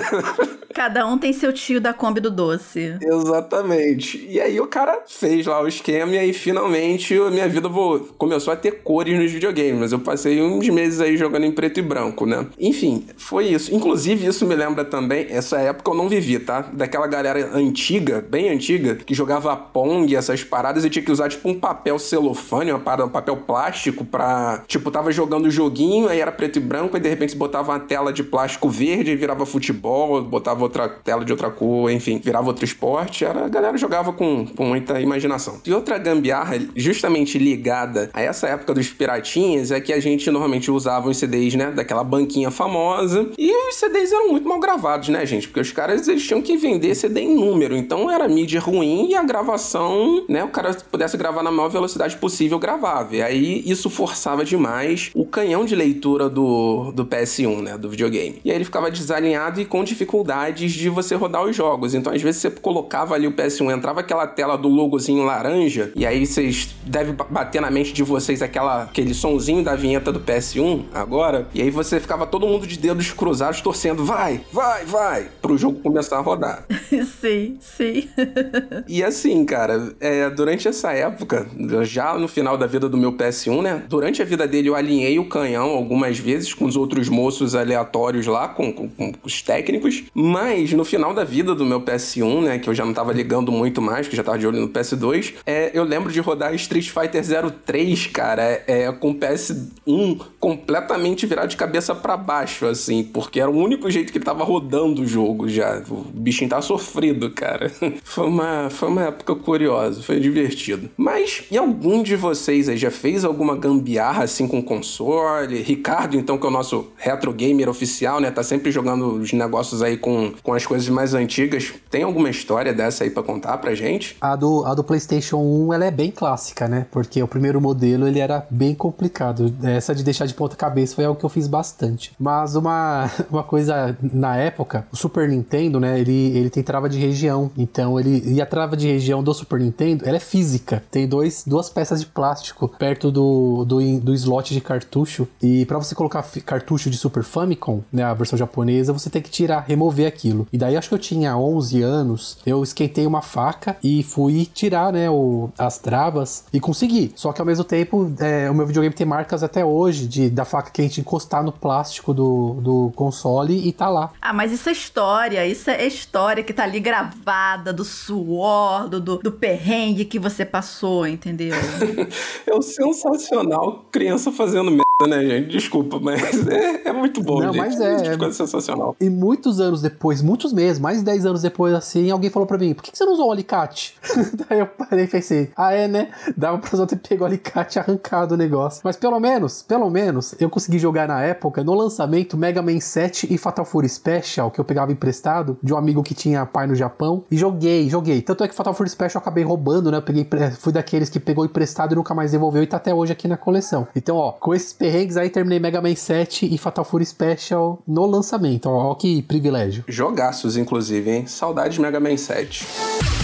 Cada um tem seu tio da Kombi do Doce. Exatamente. E aí o cara fez lá o esquema e aí finalmente a minha vida começou a ter cores nos videogames. Mas eu passei uns meses aí jogando em preto e branco, né? Enfim, foi isso. Inclusive, isso me lembra também, essa época eu não vivi, tá? Daquela galera antiga, bem antiga, que jogava Pong, essas paradas e tinha que usar tipo um papel celofane, uma parada, um papel plástico pra. Tipo, tava jogando o joguinho, aí era preto e branco, e de repente botava uma tela de plástico verde e virava futebol, botava outra tela de outra cor, enfim, virava outro esporte. Era, a galera jogava com, com muita imaginação. E outra gambiarra, justamente ligada a essa época dos piratinhas, é que a gente normalmente usava os CDs, né, daquela banquinha famosa. E os CDs eram muito mal gravados, né, gente? Porque os caras eles tinham que vender CD em número. Então era mídia ruim e a gravação, né, o cara pudesse gravar na maior velocidade possível, gravava. E aí isso forçava demais o canhão de leitura do, do PS1, né, do videogame. E aí ele ficava desalinhado e com dificuldades de você rodar os jogos. Então às vezes você colocava ali o PS1, entrava aquela tela do logozinho laranja, e aí vocês devem bater na mente de vocês aquela, aquele sonzinho da vinheta do PS1 agora, e aí você ficava todo mundo de dedos cruzados torcendo, vai, vai, vai, pro jogo começar a rodar. sim, sim. e assim, cara, é, durante essa época, já no final da vida do meu PS1, né? Durante a vida dele eu alinhei o canhão algumas vezes com os outros moços aleatórios lá, com, com, com os técnicos, mas no final da vida do meu PS1, né, que eu já não tava ligando muito mais, que já tava de olho no PS2, é, eu lembro de rodar Street Fighter 03, cara, é, é com PS1 completamente virado de cabeça para baixo, assim, porque era o único jeito que tava rodando o jogo já. O bichinho tava sofrido, cara. Foi uma, foi uma época curiosa, foi divertido. Mas, e algum de vocês aí já fez alguma gambiarra assim com console? Ricardo, então, que é o nosso retro gamer oficial, né? Tá sempre jogando os negócios aí com, com as coisas mais antigas. Tem alguma história dessa aí para contar pra gente? A do, a do PlayStation 1 ela é bem clássica, né? Porque o primeiro modelo ele era bem complicado. Essa de deixar de ponta cabeça foi algo que eu fiz bastante. Mas uma, uma coisa na época, o Super Nintendo, né? Ele, ele tem trava de região. Então ele. E a trava de região do Super Nintendo ela é física. Tem dois, duas peças de plástico perto do, do, do slot de cartucho. E para você colocar cartucho de Super Famicom, né? A versão japonesa, você tem que tirar, remover aquilo. E daí acho que eu tinha 11 anos, eu esquentei uma faca e fui tirar, né, o, as travas e consegui. Só que ao mesmo tempo, é, o meu videogame tem marcas até hoje de da faca quente encostar no plástico do, do console e tá lá. Ah, mas isso é história, isso é história que tá ali gravada do suor, do, do, do perrengue que você passou, entendeu? é o sensacional criança fazendo merda, né, gente? Desculpa, mas é, é muito bom, Não, gente. mas é. é coisa sensacional. E muitos anos depois, muitos meses, mais de 10 anos depois, assim, alguém falou pra mim, por que você não usou o alicate? Daí eu parei e pensei, ah, é, né? Dava pra você ter pego o alicate e arrancado o negócio. Mas pelo menos, pelo menos, eu consegui jogar na época, no lançamento, Mega Man 7 e Fatal Fury Special, que eu pegava emprestado de um amigo que tinha pai no Japão, e joguei, joguei. Tanto é que Fatal Fury Special eu acabei roubando, né? Eu peguei, fui daqueles que pegou emprestado e nunca mais devolveu e tá até hoje aqui na coleção. Então, ó, com esses perrengues aí, terminei Mega Man 7 e Fatal Fury Special no lançamento. Ó, ó que privilégio. Jogaços, inclusive, hein? Saudades Mega Man 7. E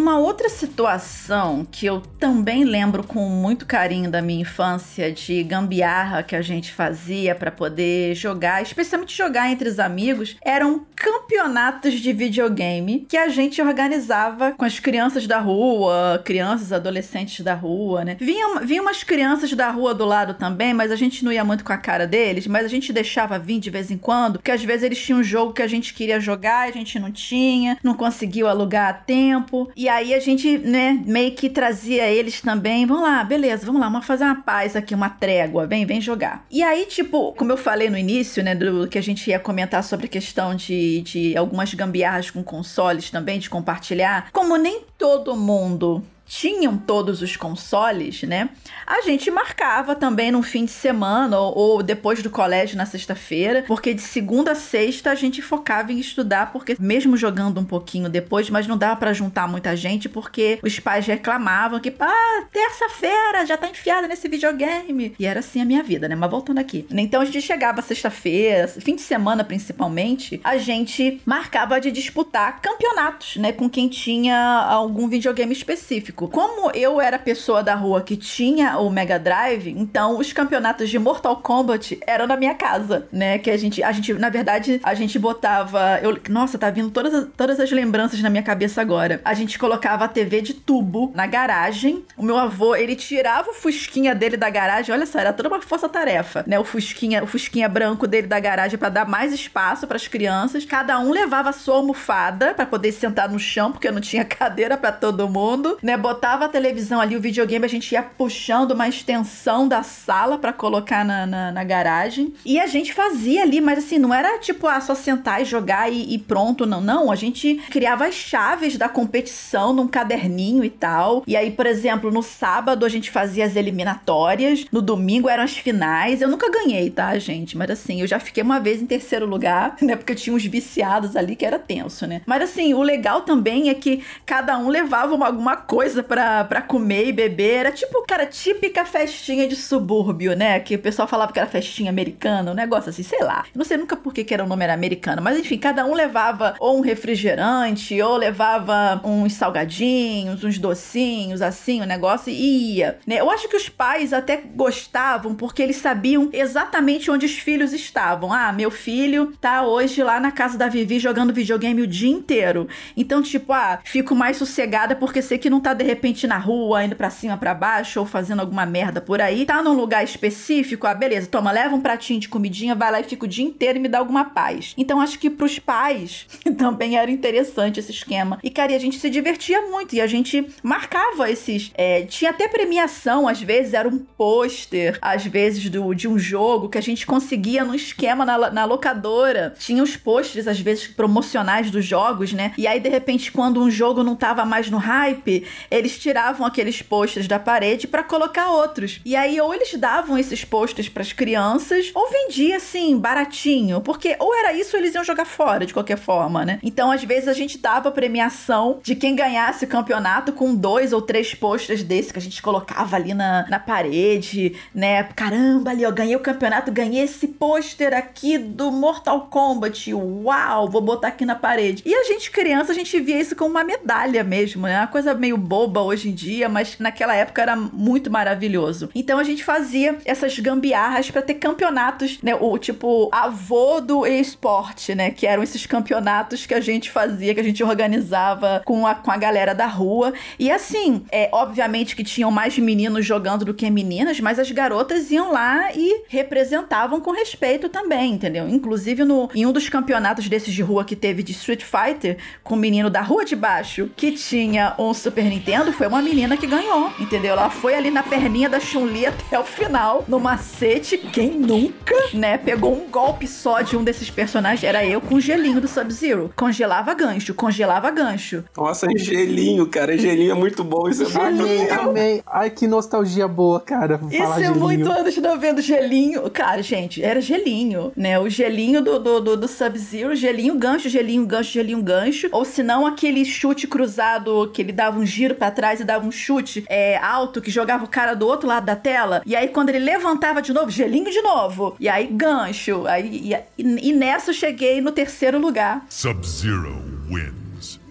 uma outra situação que eu também lembro com muito carinho da minha infância de gambiarra que a gente fazia para poder jogar, especialmente jogar entre os amigos, eram campeonatos de videogame que a gente organizava com as crianças da rua, crianças, adolescentes da rua, né? Vinha, vinha umas crianças da rua do lado também, mas a gente não ia muito com a cara deles, mas a gente deixava vir de vez em quando, porque às vezes eles tinham um jogo que a gente queria jogar a gente não tinha, não conseguiu alugar a tempo. E aí a gente, né, meio que trazia eles também. Vamos lá, beleza, vamos lá, vamos fazer uma paz aqui, uma trégua. Vem, vem jogar. E aí, tipo, como eu falei no início, né, do que a gente ia comentar sobre a questão de, de algumas gambiarras com consoles também, de compartilhar. Como nem todo mundo tinham todos os consoles, né? A gente marcava também no fim de semana ou, ou depois do colégio na sexta-feira, porque de segunda a sexta a gente focava em estudar, porque mesmo jogando um pouquinho depois, mas não dava para juntar muita gente, porque os pais reclamavam que, ah, terça-feira já tá enfiada nesse videogame. E era assim a minha vida, né? Mas voltando aqui. Então a gente chegava sexta-feira, fim de semana principalmente, a gente marcava de disputar campeonatos, né? Com quem tinha algum videogame específico. Como eu era pessoa da rua que tinha o Mega Drive, então os campeonatos de Mortal Kombat eram na minha casa, né? Que a gente, a gente na verdade, a gente botava. Eu, nossa, tá vindo todas, todas as lembranças na minha cabeça agora. A gente colocava a TV de tubo na garagem. O meu avô, ele tirava o fusquinha dele da garagem. Olha só, era toda uma força-tarefa, né? O fusquinha, o fusquinha branco dele da garagem para dar mais espaço para as crianças. Cada um levava a sua almofada para poder sentar no chão, porque não tinha cadeira para todo mundo, né? Botava a televisão ali, o videogame, a gente ia puxando uma extensão da sala para colocar na, na, na, garagem. E a gente fazia ali, mas assim, não era tipo, ah, só sentar e jogar e, e pronto, não. Não, a gente criava as chaves da competição num caderninho e tal. E aí, por exemplo, no sábado a gente fazia as eliminatórias, no domingo eram as finais. Eu nunca ganhei, tá, gente? Mas assim, eu já fiquei uma vez em terceiro lugar, né? Porque tinha uns viciados ali que era tenso, né? Mas assim, o legal também é que cada um levava uma, alguma coisa para comer e beber. Era tipo, cara, típica festinha de subúrbio, né? Que o pessoal falava que era festinha americana, um negócio assim, sei lá. Não sei nunca por que, que era o nome era americano, mas enfim, cada um levava ou um refrigerante, ou levava uns salgadinhos, uns docinhos, assim, o um negócio, e ia. Né? Eu acho que os pais até gostavam porque eles sabiam exatamente onde os filhos estavam. Ah, meu filho tá hoje lá na casa da Vivi jogando videogame o dia inteiro. Então, tipo, ah, fico mais sossegada porque sei que não tá de repente na rua, indo para cima, para baixo ou fazendo alguma merda por aí. Tá num lugar específico, ah, beleza, toma, leva um pratinho de comidinha, vai lá e fica o dia inteiro e me dá alguma paz. Então, acho que pros pais também era interessante esse esquema. E, cara, e a gente se divertia muito e a gente marcava esses. É, tinha até premiação, às vezes era um pôster, às vezes do, de um jogo que a gente conseguia no esquema na, na locadora. Tinha os pôsteres, às vezes, promocionais dos jogos, né? E aí, de repente, quando um jogo não tava mais no hype, eles tiravam aqueles pôsteres da parede para colocar outros. E aí, ou eles davam esses pôsteres para as crianças, ou vendia assim, baratinho, porque ou era isso ou eles iam jogar fora de qualquer forma, né? Então, às vezes, a gente dava premiação de quem ganhasse o campeonato com dois ou três pôsteres desse que a gente colocava ali na, na parede, né? Caramba, ali, ó, ganhei o campeonato, ganhei esse pôster aqui do Mortal Kombat. Uau, vou botar aqui na parede. E a gente, criança, a gente via isso como uma medalha mesmo, né? Uma coisa meio boba hoje em dia, mas naquela época era muito maravilhoso. Então a gente fazia essas gambiarras para ter campeonatos, né? O tipo avô do esporte, né? Que eram esses campeonatos que a gente fazia, que a gente organizava com a, com a galera da rua. E assim, é obviamente que tinham mais meninos jogando do que meninas, mas as garotas iam lá e representavam com respeito também, entendeu? Inclusive no, em um dos campeonatos desses de rua que teve de Street Fighter, com o menino da rua de baixo, que tinha um Super Nintendo, foi uma menina que ganhou, entendeu? Ela foi ali na perninha da Chun-Li até o final, no macete. Quem nunca, né? Pegou um golpe só de um desses personagens. Era eu com o gelinho do Sub-Zero. Congelava gancho, congelava gancho. Nossa, gelinho, cara. Gelinho é muito bom. Isso é Amei, amei. Ai, que nostalgia boa, cara. Isso é gelinho. muito anos 90, gelinho. Cara, gente, era gelinho, né? O gelinho do, do, do, do Sub-Zero, gelinho gancho, gelinho gancho, gelinho gancho. Ou se não, aquele chute cruzado que ele dava um giro para trás e dava um chute é, alto que jogava o cara do outro lado da tela. E aí, quando ele levantava de novo, gelinho de novo. E aí, gancho. Aí, e, e nessa eu cheguei no terceiro lugar. Sub-Zero wins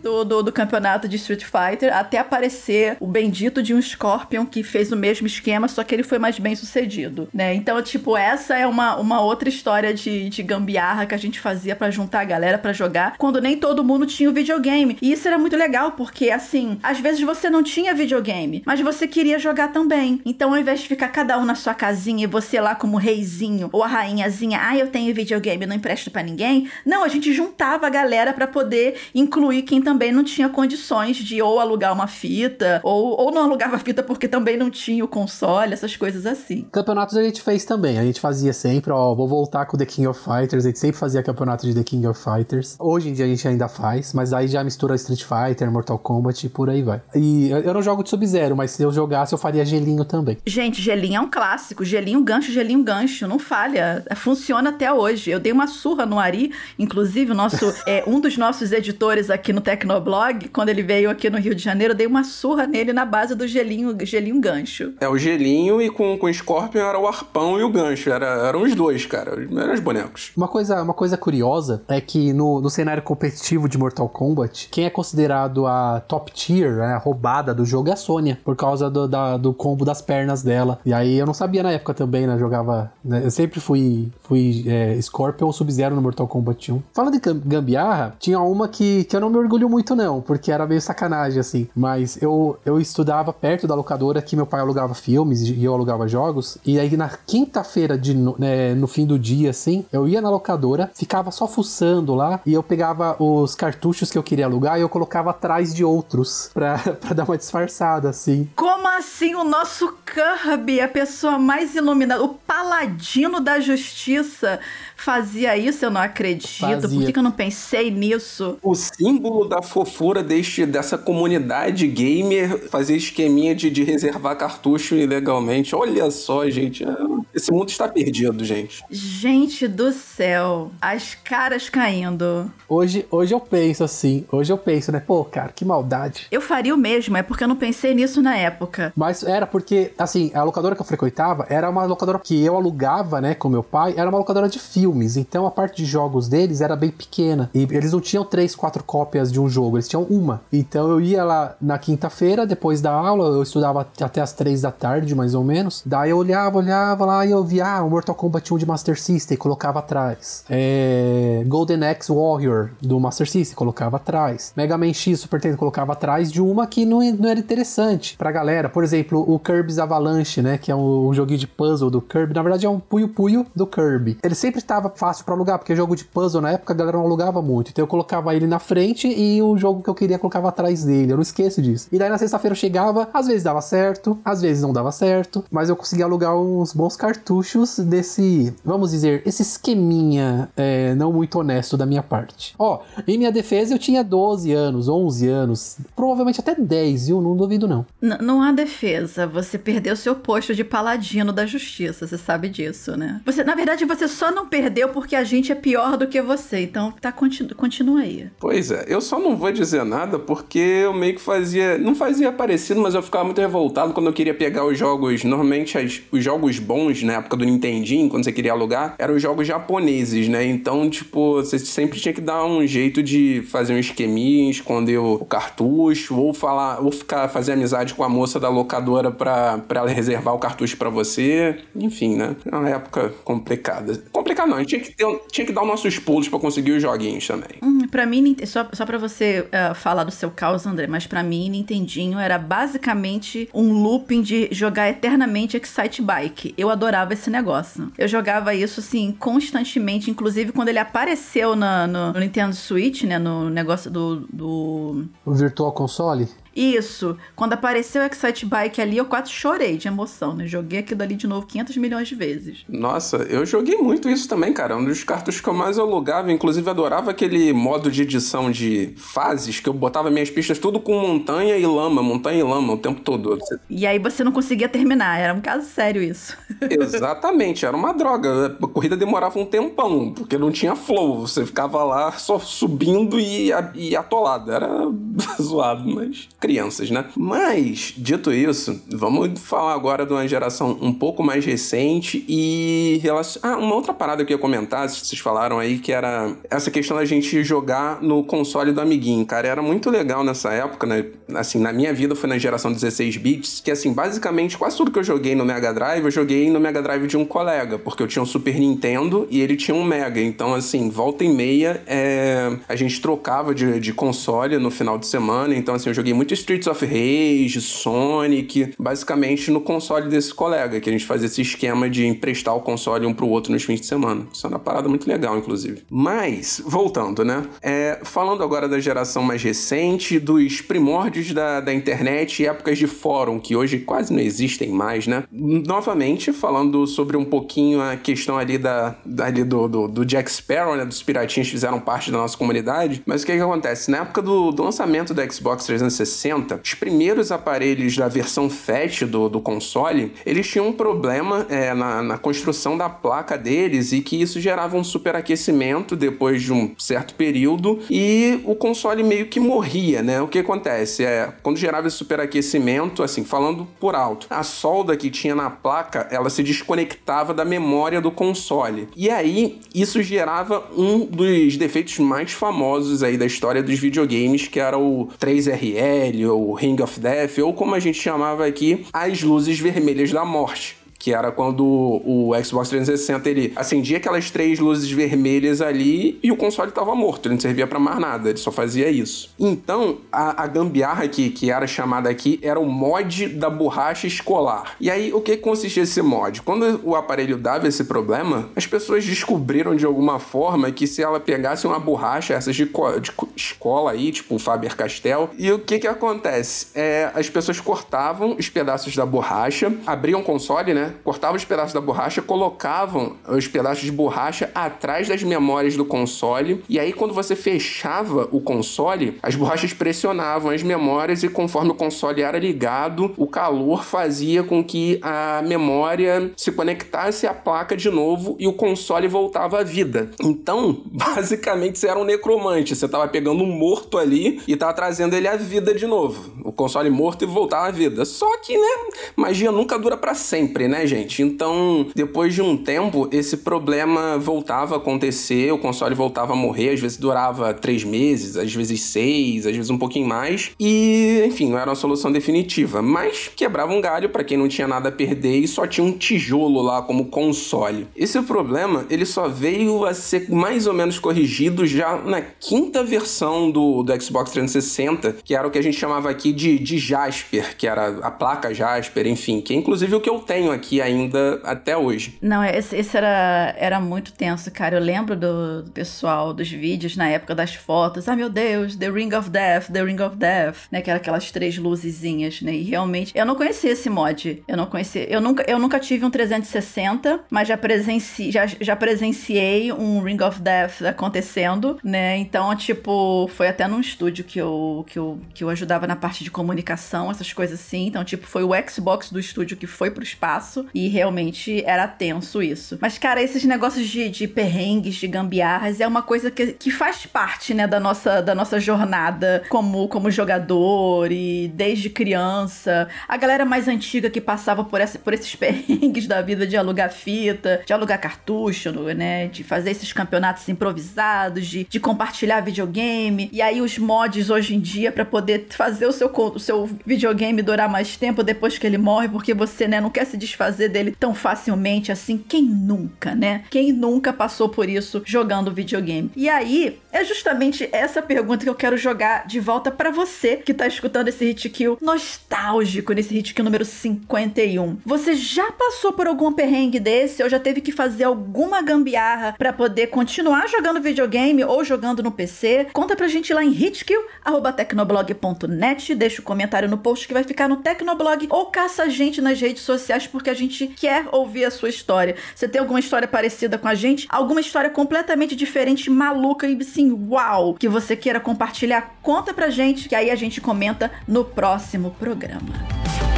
do, do, do, campeonato de Street Fighter até aparecer o bendito de um Scorpion que fez o mesmo esquema, só que ele foi mais bem sucedido, né? Então, tipo, essa é uma, uma outra história de, de gambiarra que a gente fazia para juntar a galera para jogar quando nem todo mundo tinha o videogame. E isso era muito legal, porque assim, às vezes você não tinha videogame, mas você queria jogar também. Então, ao invés de ficar cada um na sua casinha e você lá como reizinho ou a rainhazinha, ah, eu tenho videogame, não empresto para ninguém. Não, a gente juntava a galera para poder incluir quem também não tinha condições de ou alugar uma fita, ou, ou não alugava fita porque também não tinha o console, essas coisas assim. Campeonatos a gente fez também. A gente fazia sempre, ó, vou voltar com The King of Fighters. A gente sempre fazia campeonato de The King of Fighters. Hoje em dia a gente ainda faz, mas aí já mistura Street Fighter, Mortal Kombat e por aí vai. E eu não jogo de Sub-Zero, mas se eu jogasse eu faria gelinho também. Gente, gelinho é um clássico. Gelinho, gancho, gelinho, gancho. Não falha. Funciona até hoje. Eu dei uma surra no Ari, inclusive, o nosso, é, um dos nossos editores aqui no Tec Tecnoblog, quando ele veio aqui no Rio de Janeiro, eu dei uma surra nele na base do gelinho, gelinho gancho. É, o gelinho e com, com o Scorpion era o arpão e o gancho. Era, eram os dois, cara. Eram os bonecos. Uma coisa, uma coisa curiosa é que no, no cenário competitivo de Mortal Kombat, quem é considerado a top tier, né, a roubada do jogo é a Sônia, por causa do, da, do combo das pernas dela. E aí eu não sabia na época também, né? Jogava. Né, eu sempre fui, fui é, Scorpion ou Sub-Zero no Mortal Kombat 1. Falando de gambiarra, tinha uma que, que eu não me orgulho muito não, porque era meio sacanagem, assim. Mas eu, eu estudava perto da locadora que meu pai alugava filmes e eu alugava jogos. E aí na quinta-feira, de no, né, no fim do dia, assim, eu ia na locadora, ficava só fuçando lá e eu pegava os cartuchos que eu queria alugar e eu colocava atrás de outros pra, pra dar uma disfarçada, assim. Como assim o nosso Kirby, a pessoa mais iluminada, o paladino da justiça, fazia isso? Eu não acredito. Fazia. Por que, que eu não pensei nisso? O símbolo da fofura deste, dessa comunidade gamer fazer esqueminha de, de reservar cartucho ilegalmente. Olha só, gente. é- Esse mundo está perdido, gente. Gente do céu, as caras caindo. Hoje, hoje eu penso assim, hoje eu penso, né? Pô, cara, que maldade. Eu faria o mesmo, é porque eu não pensei nisso na época. Mas era porque, assim, a locadora que eu frequentava era uma locadora que eu alugava, né, com meu pai, era uma locadora de filmes. Então a parte de jogos deles era bem pequena. E eles não tinham três, quatro cópias de um jogo, eles tinham uma. Então eu ia lá na quinta-feira, depois da aula, eu estudava até as três da tarde, mais ou menos. Daí eu olhava, olhava lá e eu via, ah, o Mortal Kombat 1 de Master System, colocava atrás. É, Golden Axe Warrior do Master System, colocava atrás. Mega Man X Super Nintendo colocava atrás de uma que não, não era interessante pra galera. Por exemplo, o Kirby's Avalanche, né, que é um, um joguinho de puzzle do Kirby. Na verdade é um puyo-puyo do Kirby. Ele sempre estava fácil pra alugar, porque jogo de puzzle na época a galera não alugava muito. Então eu colocava ele na frente e o jogo que eu queria colocava atrás dele. Eu não esqueço disso. E daí na sexta-feira eu chegava, às vezes dava certo, às vezes não dava certo, mas eu conseguia alugar uns bons cartuchos desse, vamos dizer, esse esqueminha é, não muito honesto da minha parte. Ó, em minha defesa eu tinha 12 anos, 11 anos, provavelmente até 10, viu? Não duvido não. N- não há defesa. Você perdeu seu posto de paladino da justiça, você sabe disso, né? Você, na verdade, você só não perdeu porque a gente é pior do que você. Então, tá, continu, continua aí. Pois é, eu só não vou dizer nada porque eu meio que fazia. Não fazia parecido, mas eu ficava muito revoltado quando eu queria pegar os jogos. Normalmente, as- os jogos bons na época do Nintendinho, quando você queria alugar, eram os jogos japoneses, né? Então, tipo, você sempre tinha que dar um jeito de fazer um esqueminha, esconder o, cartucho, ou falar, ou ficar fazer amizade com a moça da locadora pra, pra ela reservar o cartucho pra você. Enfim, né? É uma época complicada. Complicada não, a gente tinha que, ter, tinha que dar os nossos pulos pra conseguir os joguinhos também. Hum, pra mim, só, só pra você ah, falar do seu caos, André, mas pra mim, Nintendinho era basicamente um looping de jogar eternamente Excite Bike. Eu adorava esse negócio. Eu jogava isso, assim, constantemente, inclusive quando ele apareceu na- no, no Nintendo Switch, né, no negócio do- do O Virtual Console? Isso. Quando apareceu o Excite Bike ali, eu quase chorei de emoção, né? Joguei aquilo ali de novo 500 milhões de vezes. Nossa, eu joguei muito isso também, cara. Um dos cartuchos que eu mais alugava, inclusive adorava aquele modo de edição de fases, que eu botava minhas pistas tudo com montanha e lama, montanha e lama o tempo todo. E aí você não conseguia terminar. Era um caso sério isso. Exatamente, era uma droga. A corrida demorava um tempão, porque não tinha flow. Você ficava lá só subindo e, e atolado. Era zoado, mas crianças, né? Mas, dito isso, vamos falar agora de uma geração um pouco mais recente e. Ah, uma outra parada que eu ia comentar, vocês falaram aí, que era essa questão da gente jogar no console do amiguinho. Cara, era muito legal nessa época, né? Assim, na minha vida foi na geração 16 bits, que assim, basicamente quase tudo que eu joguei no Mega Drive, eu joguei no Mega Drive de um colega, porque eu tinha um Super Nintendo e ele tinha um Mega. Então, assim, volta e meia, é, a gente trocava de, de console no final de semana. Então, assim, eu joguei muito Streets of Rage, Sonic, basicamente no console desse colega, que a gente fazia esse esquema de emprestar o console um pro outro nos fins de semana. Isso é uma parada muito legal, inclusive. Mas, voltando, né? É, falando agora da geração mais recente, dos primórdios da, da internet e épocas de fórum, que hoje quase não existem mais, né? Novamente, falando sobre um pouquinho a questão ali, da, da- ali do, do, do Jack Sparrow, né? Dos piratinhos que fizeram parte da nossa comunidade. Mas o que que acontece? Na época do, do lançamento do Xbox 360, os primeiros aparelhos da versão FAT do, do console, eles tinham um problema é, na, na construção da placa deles e que isso gerava um superaquecimento depois de um certo período e o console meio que morria, né? O que acontece? É, quando gerava esse superaquecimento, assim, falando por alto, a solda que tinha na placa, ela se desconectava da memória do console. E aí, isso gerava um dos defeitos mais famosos aí da história dos videogames, que era o 3RL, ou Ring of Death, ou como a gente chamava aqui, as luzes vermelhas da morte que era quando o Xbox 360 ele acendia aquelas três luzes vermelhas ali e o console tava morto, ele não servia para mais nada, ele só fazia isso. Então, a, a gambiarra que, que era chamada aqui era o mod da borracha escolar. E aí, o que consistia esse mod? Quando o aparelho dava esse problema, as pessoas descobriram de alguma forma que se ela pegasse uma borracha, essas de, de escola aí, tipo Faber-Castell, e o que que acontece? É, as pessoas cortavam os pedaços da borracha, abriam o console, né? Cortavam os pedaços da borracha, colocavam os pedaços de borracha atrás das memórias do console, e aí quando você fechava o console, as borrachas pressionavam as memórias e conforme o console era ligado, o calor fazia com que a memória se conectasse à placa de novo e o console voltava à vida. Então, basicamente, você era um necromante, você estava pegando um morto ali e tava trazendo ele à vida de novo. O console morto e voltava à vida. Só que, né, magia nunca dura para sempre, né, gente? Então, depois de um tempo, esse problema voltava a acontecer, o console voltava a morrer, às vezes durava três meses, às vezes seis, às vezes um pouquinho mais. E, enfim, não era uma solução definitiva. Mas quebrava um galho para quem não tinha nada a perder e só tinha um tijolo lá como console. Esse problema, ele só veio a ser mais ou menos corrigido já na quinta versão do, do Xbox 360, que era o que a gente chamava aqui de, de Jasper, que era a placa Jasper, enfim, que é inclusive o que eu tenho aqui ainda até hoje. Não, esse, esse era, era muito tenso, cara. Eu lembro do, do pessoal, dos vídeos na época das fotos. Ah, meu Deus, The Ring of Death, The Ring of Death, né? Que era aquelas três luzezinhas, né? E realmente, eu não conhecia esse mod. Eu não conhecia. Eu nunca, eu nunca tive um 360, mas já, presenci, já, já presenciei um Ring of Death acontecendo, né? Então, tipo, foi até num estúdio que eu, que eu, que eu ajudava na parte de comunicação, essas coisas assim. Então, tipo, foi o Xbox do estúdio que foi pro espaço e realmente era tenso isso. Mas, cara, esses negócios de, de perrengues, de gambiarras, é uma coisa que, que faz parte, né, da nossa, da nossa jornada como, como jogador e desde criança. A galera mais antiga que passava por, essa, por esses perrengues da vida de alugar fita, de alugar cartucho, né, de fazer esses campeonatos improvisados, de, de compartilhar videogame. E aí os mods hoje em dia para poder fazer o seu, o seu videogame durar mais tempo depois que ele morre, porque você, né, não quer se desfazer dele tão facilmente assim. Quem nunca, né? Quem nunca passou por isso jogando videogame? E aí, é justamente essa pergunta que eu quero jogar de volta para você que tá escutando esse hit kill nostálgico nesse hit kill número 51. Você já passou por algum perrengue desse ou já teve que fazer alguma gambiarra para poder continuar jogando videogame ou jogando no PC? Conta pra gente lá em hitkill@tecnoblog.net, deixa o um comentário no post que vai ficar no Tecnoblog ou caça a gente nas redes sociais porque a gente quer ouvir a sua história. Você tem alguma história parecida com a gente? Alguma história completamente diferente, maluca e assim, uau, que você queira compartilhar? Conta pra gente que aí a gente comenta no próximo programa.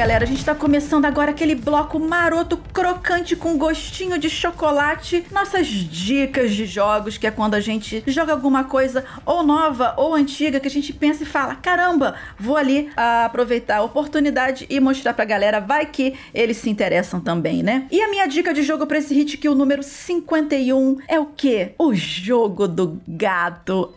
Galera. A gente tá começando agora aquele bloco maroto, crocante com gostinho de chocolate. Nossas dicas de jogos, que é quando a gente joga alguma coisa ou nova ou antiga que a gente pensa e fala: caramba, vou ali ah, aproveitar a oportunidade e mostrar pra galera. Vai que eles se interessam também, né? E a minha dica de jogo pra esse hit que o número 51 é o quê? O jogo do gato.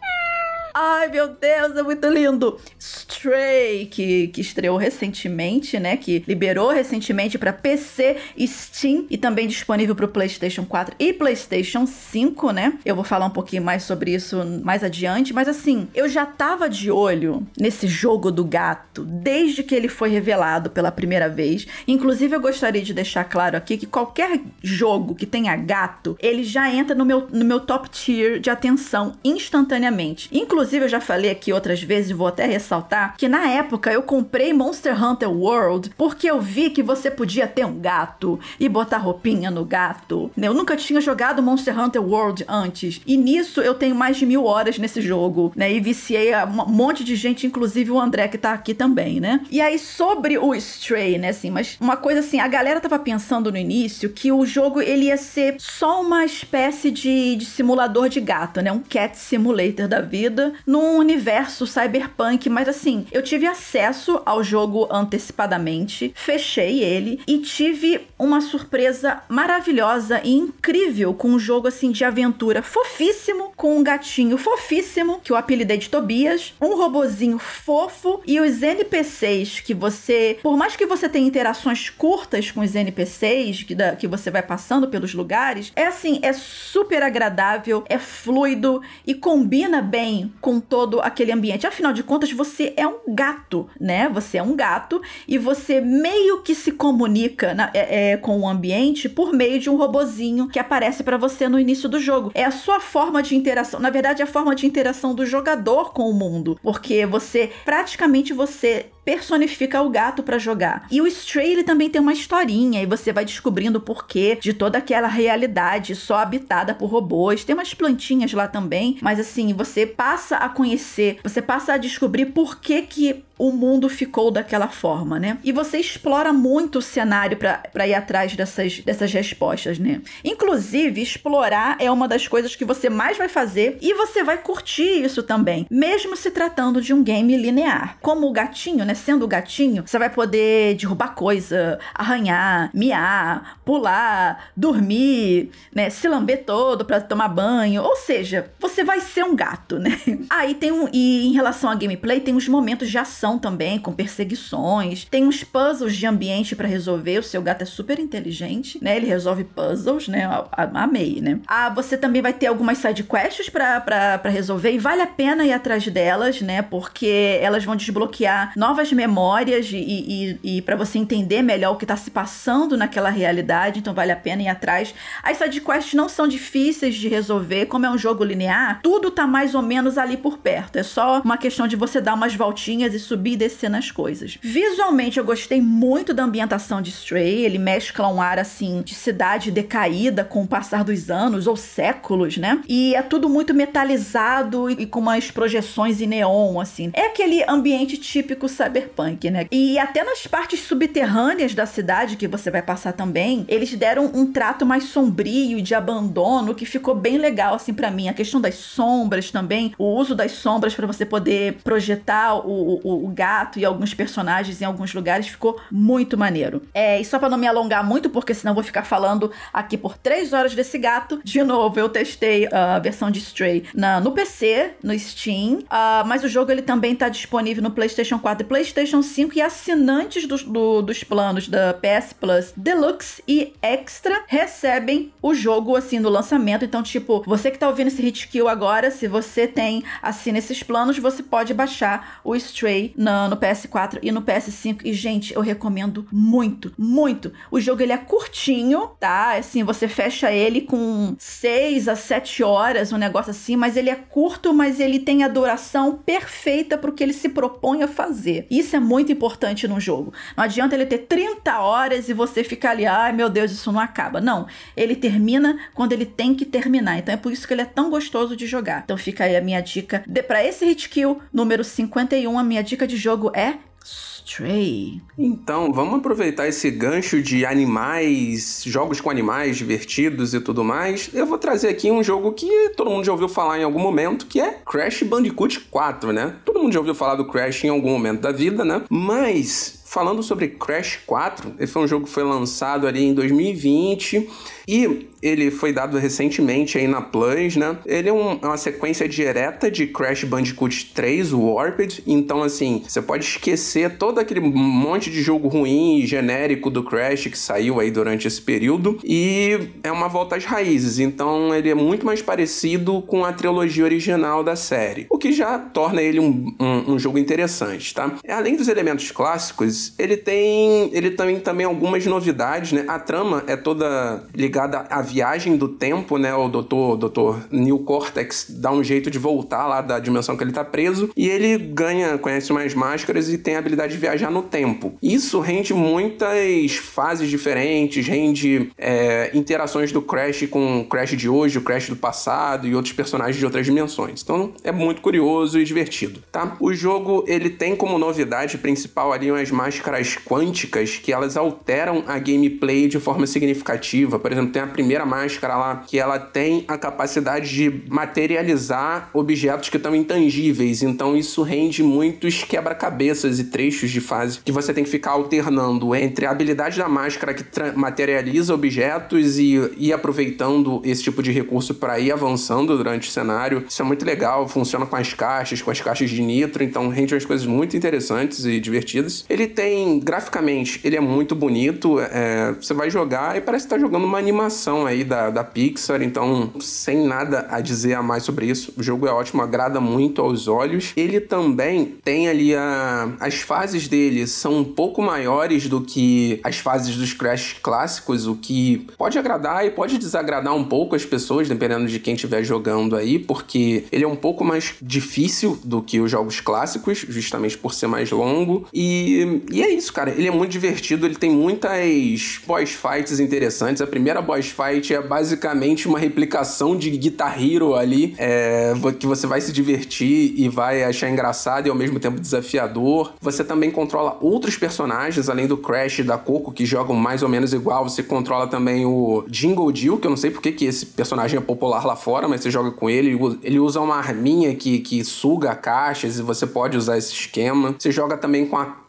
Ai, meu Deus, é muito lindo. Stray, que, que estreou recentemente, né? Que liberou recentemente para PC, Steam e também disponível para o PlayStation 4 e PlayStation 5, né? Eu vou falar um pouquinho mais sobre isso mais adiante, mas assim, eu já tava de olho nesse jogo do gato desde que ele foi revelado pela primeira vez. Inclusive, eu gostaria de deixar claro aqui que qualquer jogo que tenha gato, ele já entra no meu, no meu top tier de atenção instantaneamente. Inclusive, Inclusive, eu já falei aqui outras vezes vou até ressaltar que na época eu comprei Monster Hunter World porque eu vi que você podia ter um gato e botar roupinha no gato. Eu nunca tinha jogado Monster Hunter World antes e nisso eu tenho mais de mil horas nesse jogo, né? E viciei um monte de gente, inclusive o André que tá aqui também, né? E aí sobre o Stray, né? Assim, mas uma coisa assim, a galera tava pensando no início que o jogo ele ia ser só uma espécie de, de simulador de gato, né? Um cat simulator da vida num universo cyberpunk, mas assim, eu tive acesso ao jogo antecipadamente, fechei ele e tive uma surpresa maravilhosa e incrível com um jogo assim de aventura fofíssimo, com um gatinho fofíssimo, que eu apelidei de Tobias, um robozinho fofo e os NPCs que você, por mais que você tenha interações curtas com os NPCs que, da, que você vai passando pelos lugares, é assim, é super agradável, é fluido e combina bem com todo aquele ambiente. Afinal de contas, você é um gato, né? Você é um gato e você meio que se comunica na, é, é, com o ambiente por meio de um robozinho que aparece para você no início do jogo. É a sua forma de interação, na verdade, é a forma de interação do jogador com o mundo, porque você praticamente você personifica o gato para jogar. E o Stray ele também tem uma historinha e você vai descobrindo o porquê de toda aquela realidade só habitada por robôs. Tem umas plantinhas lá também, mas assim, você passa a conhecer, você passa a descobrir por que que o mundo ficou daquela forma, né? E você explora muito o cenário para ir atrás dessas, dessas respostas, né? Inclusive, explorar é uma das coisas que você mais vai fazer e você vai curtir isso também, mesmo se tratando de um game linear. Como o gatinho, né? Sendo o gatinho, você vai poder derrubar coisa, arranhar, miar, pular, dormir, né? Se lamber todo para tomar banho. Ou seja, você vai ser um gato, né? Aí ah, tem um. E em relação a gameplay, tem uns momentos de ação ação também, com perseguições. Tem uns puzzles de ambiente para resolver. O seu gato é super inteligente, né? Ele resolve puzzles, né? Amei, né? Ah, você também vai ter algumas side quests para resolver e vale a pena ir atrás delas, né? Porque elas vão desbloquear novas memórias e, e, e para você entender melhor o que tá se passando naquela realidade, então vale a pena ir atrás. As side quests não são difíceis de resolver, como é um jogo linear, tudo tá mais ou menos ali por perto. É só uma questão de você dar umas voltinhas e subir e descer nas coisas. Visualmente, eu gostei muito da ambientação de Stray. Ele mescla um ar assim de cidade decaída com o passar dos anos ou séculos, né? E é tudo muito metalizado e com umas projeções em neon, assim. É aquele ambiente típico cyberpunk, né? E até nas partes subterrâneas da cidade que você vai passar também, eles deram um trato mais sombrio de abandono que ficou bem legal, assim, para mim. A questão das sombras também, o uso das sombras para você poder projetar o, o, o, gato e alguns personagens em alguns lugares ficou muito maneiro. É, e só para não me alongar muito, porque senão vou ficar falando aqui por três horas desse gato. De novo, eu testei a versão de Stray na, no PC, no Steam, uh, mas o jogo ele também tá disponível no PlayStation 4 e PlayStation 5 e assinantes do, do, dos planos da PS Plus Deluxe e Extra recebem o jogo assim no lançamento. Então, tipo, você que tá ouvindo esse Hit Kill agora, se você tem assina esses planos, você pode baixar o Stray no, no PS4 e no PS5. E, gente, eu recomendo muito, muito. O jogo ele é curtinho, tá? Assim, você fecha ele com 6 a 7 horas, um negócio assim, mas ele é curto, mas ele tem a duração perfeita pro que ele se propõe a fazer. Isso é muito importante no jogo. Não adianta ele ter 30 horas e você ficar ali, ai meu Deus, isso não acaba. Não, ele termina quando ele tem que terminar. Então é por isso que ele é tão gostoso de jogar. Então fica aí a minha dica para esse hit kill número 51, a minha dica dica de jogo é Stray. Então, vamos aproveitar esse gancho de animais, jogos com animais divertidos e tudo mais. Eu vou trazer aqui um jogo que todo mundo já ouviu falar em algum momento, que é Crash Bandicoot 4, né? Todo mundo já ouviu falar do Crash em algum momento da vida, né? Mas falando sobre Crash 4, esse foi um jogo que foi lançado ali em 2020 e ele foi dado recentemente aí na Plus, né? Ele é, um, é, uma sequência direta de Crash Bandicoot 3, Warped. Então, assim, você pode esquecer todo aquele monte de jogo ruim e genérico do Crash que saiu aí durante esse período. E é uma volta às raízes. Então, ele é muito mais parecido com a trilogia original da série. O que já torna ele um, um, um jogo interessante, tá? Além dos elementos clássicos, ele tem, ele tem também algumas novidades, né? A trama é toda ligada a viagem do tempo, né? O doutor, doutor Neil Cortex dá um jeito de voltar lá da dimensão que ele tá preso e ele ganha, conhece mais máscaras e tem a habilidade de viajar no tempo. Isso rende muitas fases diferentes, rende é, interações do Crash com o Crash de hoje, o Crash do passado e outros personagens de outras dimensões. Então é muito curioso e divertido, tá? O jogo ele tem como novidade principal ali umas máscaras quânticas que elas alteram a gameplay de forma significativa. Por exemplo, tem a primeira máscara lá que ela tem a capacidade de materializar objetos que estão intangíveis. Então isso rende muitos quebra-cabeças e trechos de fase que você tem que ficar alternando entre a habilidade da máscara que materializa objetos e ir aproveitando esse tipo de recurso para ir avançando durante o cenário. Isso é muito legal, funciona com as caixas, com as caixas de nitro, então rende umas coisas muito interessantes e divertidas. Ele tem, graficamente, ele é muito bonito, é, você vai jogar e parece estar tá jogando uma animação aí da, da Pixar, então sem nada a dizer a mais sobre isso. O jogo é ótimo, agrada muito aos olhos. Ele também tem ali a, as fases dele são um pouco maiores do que as fases dos Crash clássicos, o que pode agradar e pode desagradar um pouco as pessoas, dependendo de quem estiver jogando aí, porque ele é um pouco mais difícil do que os jogos clássicos, justamente por ser mais longo. E, e é isso, cara. Ele é muito divertido, ele tem muitas boss fights interessantes. A primeira boss fight é basicamente uma replicação de Guitar Hero ali, é, que você vai se divertir e vai achar engraçado e ao mesmo tempo desafiador. Você também controla outros personagens, além do Crash e da Coco, que jogam mais ou menos igual. Você controla também o Jingle Jill, que eu não sei porque que esse personagem é popular lá fora, mas você joga com ele. Ele usa uma arminha que, que suga caixas e você pode usar esse esquema. Você joga também com a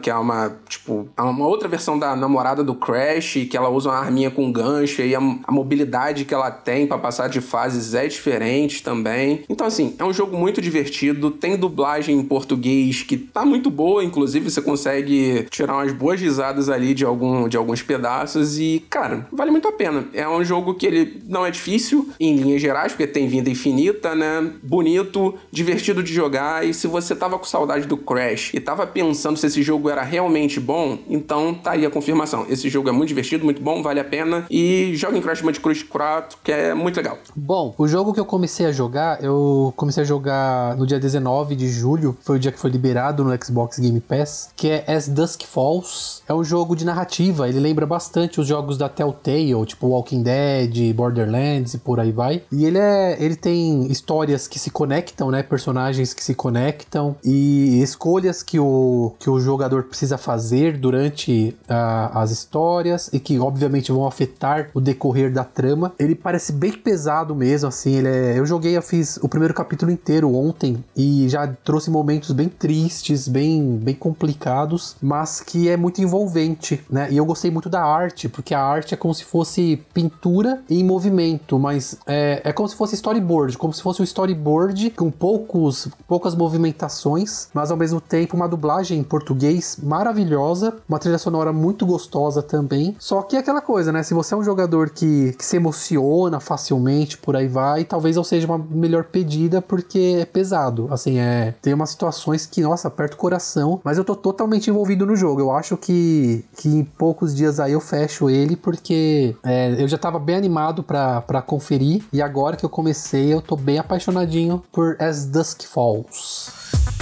Que é uma, tipo, é uma outra versão da namorada do Crash, que ela usa uma arminha com gancho, e a, a mobilidade que ela tem para passar de fases é diferente também. Então, assim, é um jogo muito divertido, tem dublagem em português que tá muito boa, inclusive você consegue tirar umas boas risadas ali de, algum, de alguns pedaços, e, cara, vale muito a pena. É um jogo que ele não é difícil, em linhas gerais, porque tem vida infinita, né? Bonito, divertido de jogar, e se você tava com saudade do Crash e tava pensando esse jogo era realmente bom, então tá aí a confirmação. Esse jogo é muito divertido, muito bom, vale a pena. E joga em Crash Bandicoot 4, que é muito legal. Bom, o jogo que eu comecei a jogar, eu comecei a jogar no dia 19 de julho, foi o dia que foi liberado no Xbox Game Pass, que é As Dusk Falls. É um jogo de narrativa, ele lembra bastante os jogos da Telltale, tipo Walking Dead, Borderlands e por aí vai. E ele é, ele tem histórias que se conectam, né, personagens que se conectam e escolhas que o que que o jogador precisa fazer durante uh, as histórias e que obviamente vão afetar o decorrer da trama. Ele parece bem pesado mesmo, assim. Ele é... Eu joguei, eu fiz o primeiro capítulo inteiro ontem e já trouxe momentos bem tristes, bem, bem complicados, mas que é muito envolvente, né? E eu gostei muito da arte, porque a arte é como se fosse pintura em movimento, mas é, é como se fosse storyboard, como se fosse um storyboard com poucos, poucas movimentações, mas ao mesmo tempo uma dublagem por português maravilhosa, uma trilha sonora muito gostosa também. Só que é aquela coisa, né? Se você é um jogador que, que se emociona facilmente, por aí vai, talvez eu seja uma melhor pedida porque é pesado. Assim, é. Tem umas situações que, nossa, aperta o coração, mas eu tô totalmente envolvido no jogo. Eu acho que, que em poucos dias aí eu fecho ele porque é, eu já tava bem animado para conferir e agora que eu comecei eu tô bem apaixonadinho por As Dusk Falls.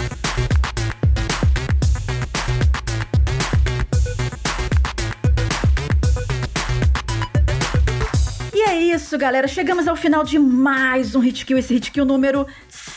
Isso, galera. Chegamos ao final de mais um Hit Kill, esse Hit Kill número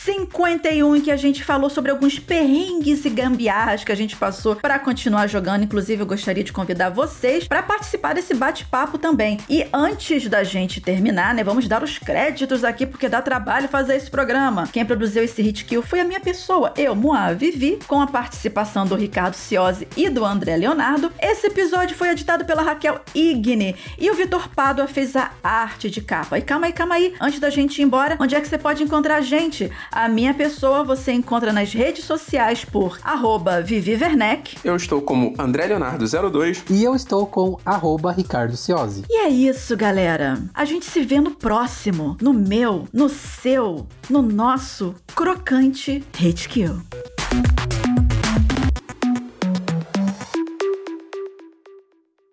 51 em que a gente falou sobre alguns perrengues e gambiarras que a gente passou para continuar jogando. Inclusive, eu gostaria de convidar vocês para participar desse bate-papo também. E antes da gente terminar, né, vamos dar os créditos aqui porque dá trabalho fazer esse programa. Quem produziu esse Hit Kill foi a minha pessoa, eu, Moa Vivi, com a participação do Ricardo Ciosi e do André Leonardo. Esse episódio foi editado pela Raquel Igne e o Vitor Pádua fez a arte de capa. E calma aí, calma aí, antes da gente ir embora, onde é que você pode encontrar a gente? A minha pessoa você encontra nas redes sociais por arroba Vivi Werneck. Eu estou como André Leonardo02. E eu estou com arroba Ricardo Ciosi. E é isso, galera. A gente se vê no próximo, no meu, no seu, no nosso crocante Hate Kill.